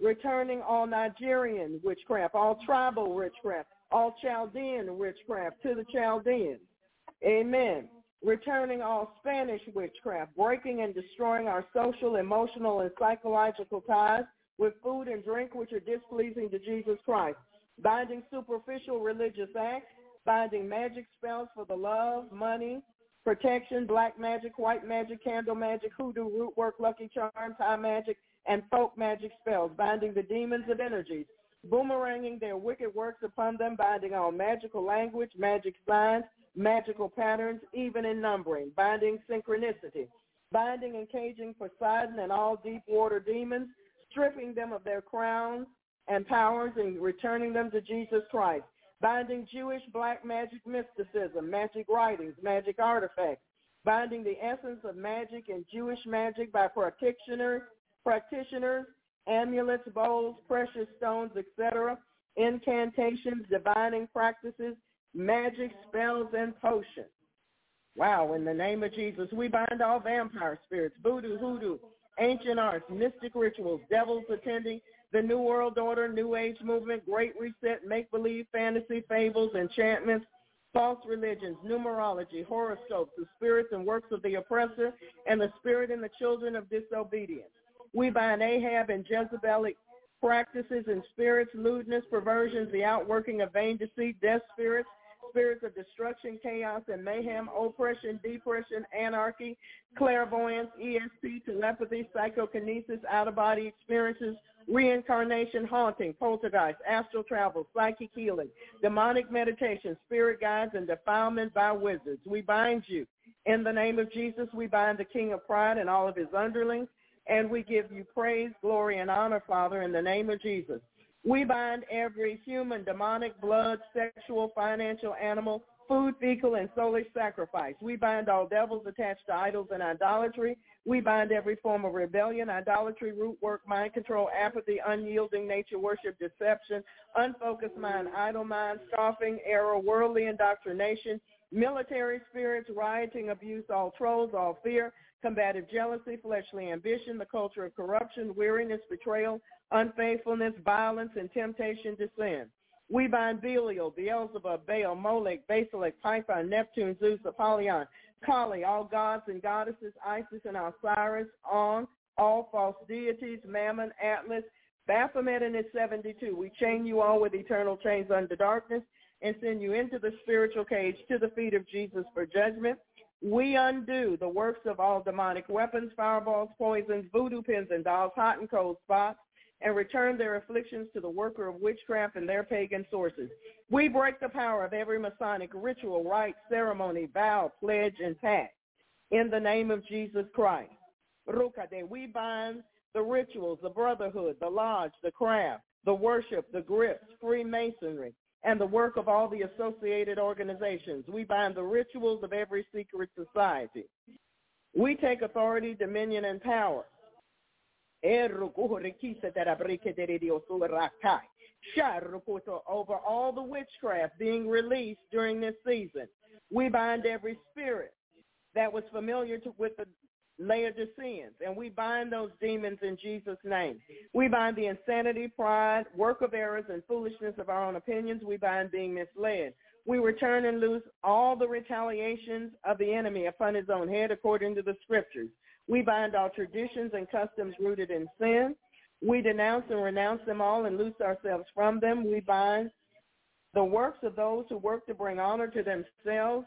Returning all Nigerian witchcraft, all tribal witchcraft, all Chaldean witchcraft to the Chaldeans. Amen. Returning all Spanish witchcraft, breaking and destroying our social, emotional, and psychological ties with food and drink which are displeasing to Jesus Christ. Binding superficial religious acts, binding magic spells for the love, money, protection, black magic, white magic, candle magic, hoodoo, root work, lucky charms, high magic, and folk magic spells, binding the demons of energies, boomeranging their wicked works upon them, binding all magical language, magic signs, magical patterns, even in numbering, binding synchronicity, binding and caging Poseidon and all deep water demons, stripping them of their crowns and powers and returning them to Jesus Christ, binding Jewish black magic mysticism, magic writings, magic artifacts, binding the essence of magic and Jewish magic by practitioners, practitioners, amulets, bowls, precious stones, etc., incantations, divining practices, magic spells, and potions. Wow, in the name of Jesus, we bind all vampire spirits, voodoo, hoodoo, ancient arts, mystic rituals, devils attending the New World Order, New Age movement, Great Reset, make-believe, fantasy, fables, enchantments, false religions, numerology, horoscopes, the spirits and works of the oppressor, and the spirit and the children of disobedience. We bind Ahab and Jezebelic practices and spirits, lewdness, perversions, the outworking of vain deceit, death spirits, spirits of destruction, chaos, and mayhem, oppression, depression, anarchy, clairvoyance, ESP, telepathy, psychokinesis, out-of-body experiences, reincarnation, haunting, poltergeist, astral travel, psychic healing, demonic meditation, spirit guides, and defilement by wizards. We bind you. In the name of Jesus, we bind the king of pride and all of his underlings, and we give you praise, glory, and honor, Father, in the name of Jesus. We bind every human, demonic, blood, sexual, financial, animal, food, fecal, and soulish sacrifice. We bind all devils attached to idols and idolatry. We bind every form of rebellion, idolatry, root work, mind control, apathy, unyielding nature, worship, deception, unfocused mind, idle mind, scoffing, error, worldly indoctrination, military spirits, rioting, abuse, all trolls, all fear, combative jealousy, fleshly ambition, the culture of corruption, weariness, betrayal, unfaithfulness, violence, and temptation to sin. We bind Belial, Beelzebub, Baal, Molech, Basilic, Python, Neptune, Zeus, Apollyon, Kali, all gods and goddesses, Isis and Osiris, On, all false deities, Mammon, Atlas, Baphomet and its 72. We chain you all with eternal chains under darkness and send you into the spiritual cage to the feet of Jesus for judgment. We undo the works of all demonic weapons, fireballs, poisons, voodoo pins and dolls, hot and cold spots, and return their afflictions to the worker of witchcraft and their pagan sources. We break the power of every Masonic ritual, rite, ceremony, vow, pledge, and pact in the name of Jesus Christ. Rukade, we bind the rituals, the brotherhood, the lodge, the craft, the worship, the grips, Freemasonry, and the work of all the associated organizations. We bind the rituals of every secret society. We take authority, dominion, and power over all the witchcraft being released during this season. We bind every spirit that was familiar to, with the Laodiceans, and we bind those demons in Jesus' name. We bind the insanity, pride, work of errors, and foolishness of our own opinions. We bind being misled. We return and lose all the retaliations of the enemy upon his own head according to the scriptures. We bind all traditions and customs rooted in sin. We denounce and renounce them all and loose ourselves from them. We bind the works of those who work to bring honor to themselves.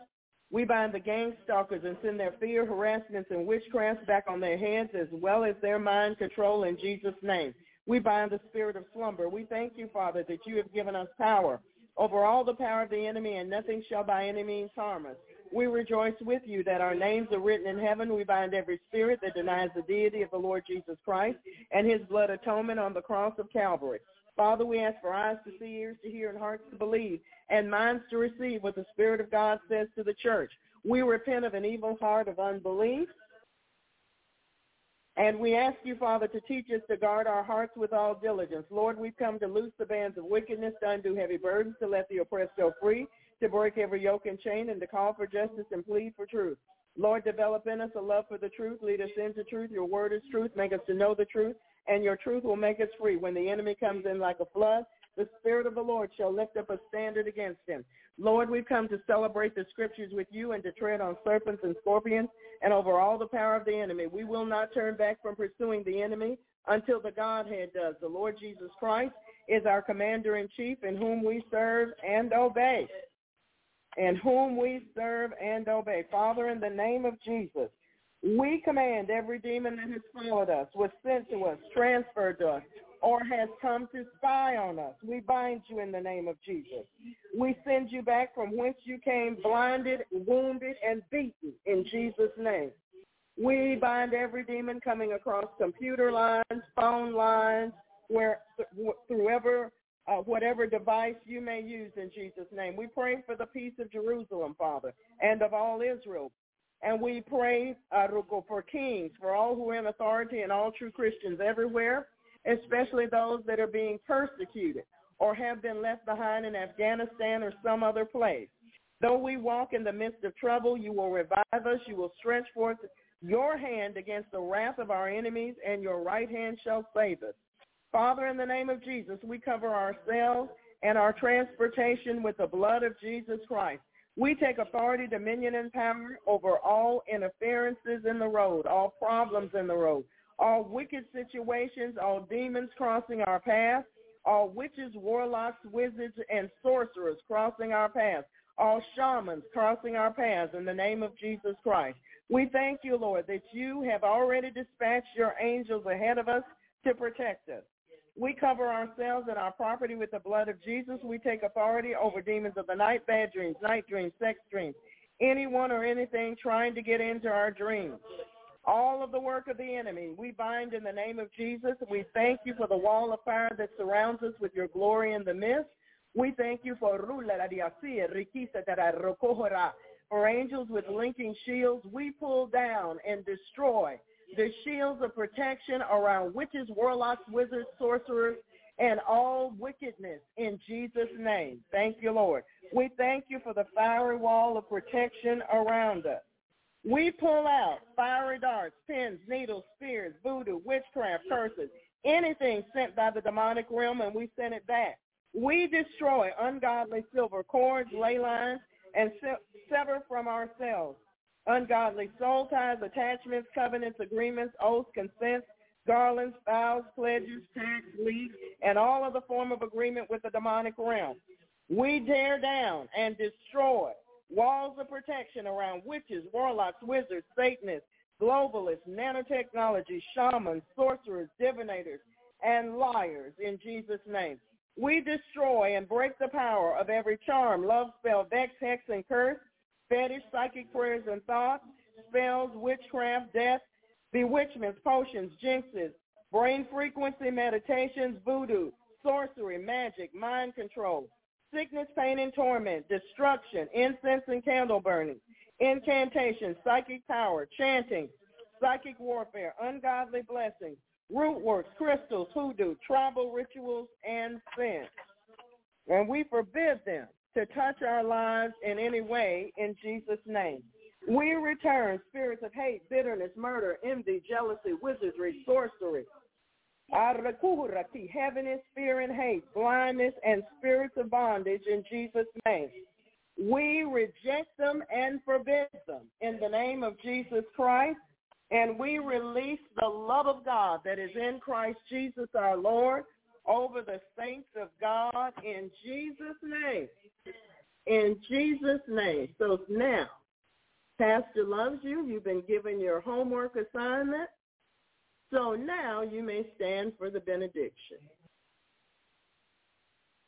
We bind the gang stalkers and send their fear, harassments, and witchcrafts back on their heads as well as their mind control in Jesus' name. We bind the spirit of slumber. We thank you, Father, that you have given us power over all the power of the enemy, and nothing shall by any means harm us. We rejoice with you that our names are written in heaven. We bind every spirit that denies the deity of the Lord Jesus Christ and his blood atonement on the cross of Calvary. Father, we ask for eyes to see, ears to hear, and hearts to believe, and minds to receive what the Spirit of God says to the church. We repent of an evil heart of unbelief. And we ask you, Father, to teach us to guard our hearts with all diligence. Lord, we've come to loose the bands of wickedness, to undo heavy burdens, to let the oppressed go free, to break every yoke and chain and to call for justice and plead for truth. Lord, develop in us a love for the truth. Lead us into truth. Your word is truth. Make us to know the truth, and your truth will make us free. When the enemy comes in like a flood, the Spirit of the Lord shall lift up a standard against him. Lord, we've come to celebrate the scriptures with you and to tread on serpents and scorpions and over all the power of the enemy. We will not turn back from pursuing the enemy until the Godhead does. The Lord Jesus Christ is our commander in chief in whom we serve and obey in whom we serve and obey. Father, in the name of Jesus, we command every demon that has followed us, was sent to us, transferred to us, or has come to spy on us. We bind you in the name of Jesus. We send you back from whence you came, blinded, wounded, and beaten in Jesus' name. We bind every demon coming across computer lines, phone lines, where through ever uh, whatever device you may use in Jesus' name. We pray for the peace of Jerusalem, Father, and of all Israel. And we pray uh, for kings, for all who are in authority and all true Christians everywhere, especially those that are being persecuted or have been left behind in Afghanistan or some other place. Though we walk in the midst of trouble, you will revive us. You will stretch forth your hand against the wrath of our enemies, and your right hand shall save us. Father, in the name of Jesus, we cover ourselves and our transportation with the blood of Jesus Christ. We take authority, dominion, and power over all interferences in the road, all problems in the road, all wicked situations, all demons crossing our path, all witches, warlocks, wizards, and sorcerers crossing our path, all shamans crossing our paths in the name of Jesus Christ. We thank you, Lord, that you have already dispatched your angels ahead of us to protect us. We cover ourselves and our property with the blood of Jesus. We take authority over demons of the night, bad dreams, night dreams, sex dreams, anyone or anything trying to get into our dreams. All of the work of the enemy, we bind in the name of Jesus. We thank you for the wall of fire that surrounds us with your glory in the midst. We thank you for for angels with linking shields. We pull down and destroy the shields of protection around witches, warlocks, wizards, sorcerers, and all wickedness in Jesus' name. Thank you, Lord. We thank you for the fiery wall of protection around us. We pull out fiery darts, pins, needles, spears, voodoo, witchcraft, curses, anything sent by the demonic realm, and we send it back. We destroy ungodly silver cords, ley lines, and sever from ourselves ungodly soul ties, attachments, covenants, agreements, oaths, consents, garlands, vows, pledges, tax, lease, and all other form of agreement with the demonic realm. We tear down and destroy walls of protection around witches, warlocks, wizards, Satanists, globalists, nanotechnology, shamans, sorcerers, divinators, and liars in Jesus' name. We destroy and break the power of every charm, love spell, vex, hex, and curse, fetish, psychic prayers and thoughts, spells, witchcraft, death, bewitchments, potions, jinxes, brain frequency meditations, voodoo, sorcery, magic, mind control, sickness, pain, and torment, destruction, incense and candle burning, incantation, psychic power, chanting, psychic warfare, ungodly blessings, root works, crystals, hoodoo, tribal rituals, and sin. And we forbid them to touch our lives in any way in Jesus' name. We return spirits of hate, bitterness, murder, envy, jealousy, wizardry, sorcery, heaviness, fear, and hate, blindness, and spirits of bondage in Jesus' name. We reject them and forbid them in the name of Jesus Christ, and we release the love of God that is in Christ Jesus our Lord over the saints of God in Jesus' name. In Jesus' name. So now, Pastor loves you. You've been given your homework assignment. So now you may stand for the benediction.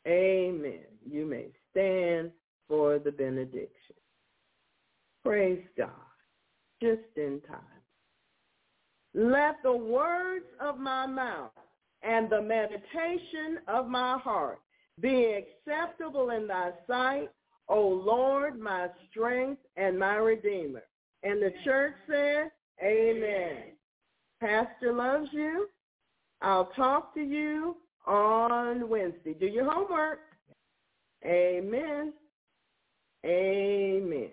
Amen. You may stand for the benediction. Praise God. Just in time. Let the words of my mouth and the meditation of my heart be acceptable in thy sight, O Lord, my strength and my redeemer. And the church said, Amen. Pastor loves you. I'll talk to you on Wednesday. Do your homework. Amen. Amen.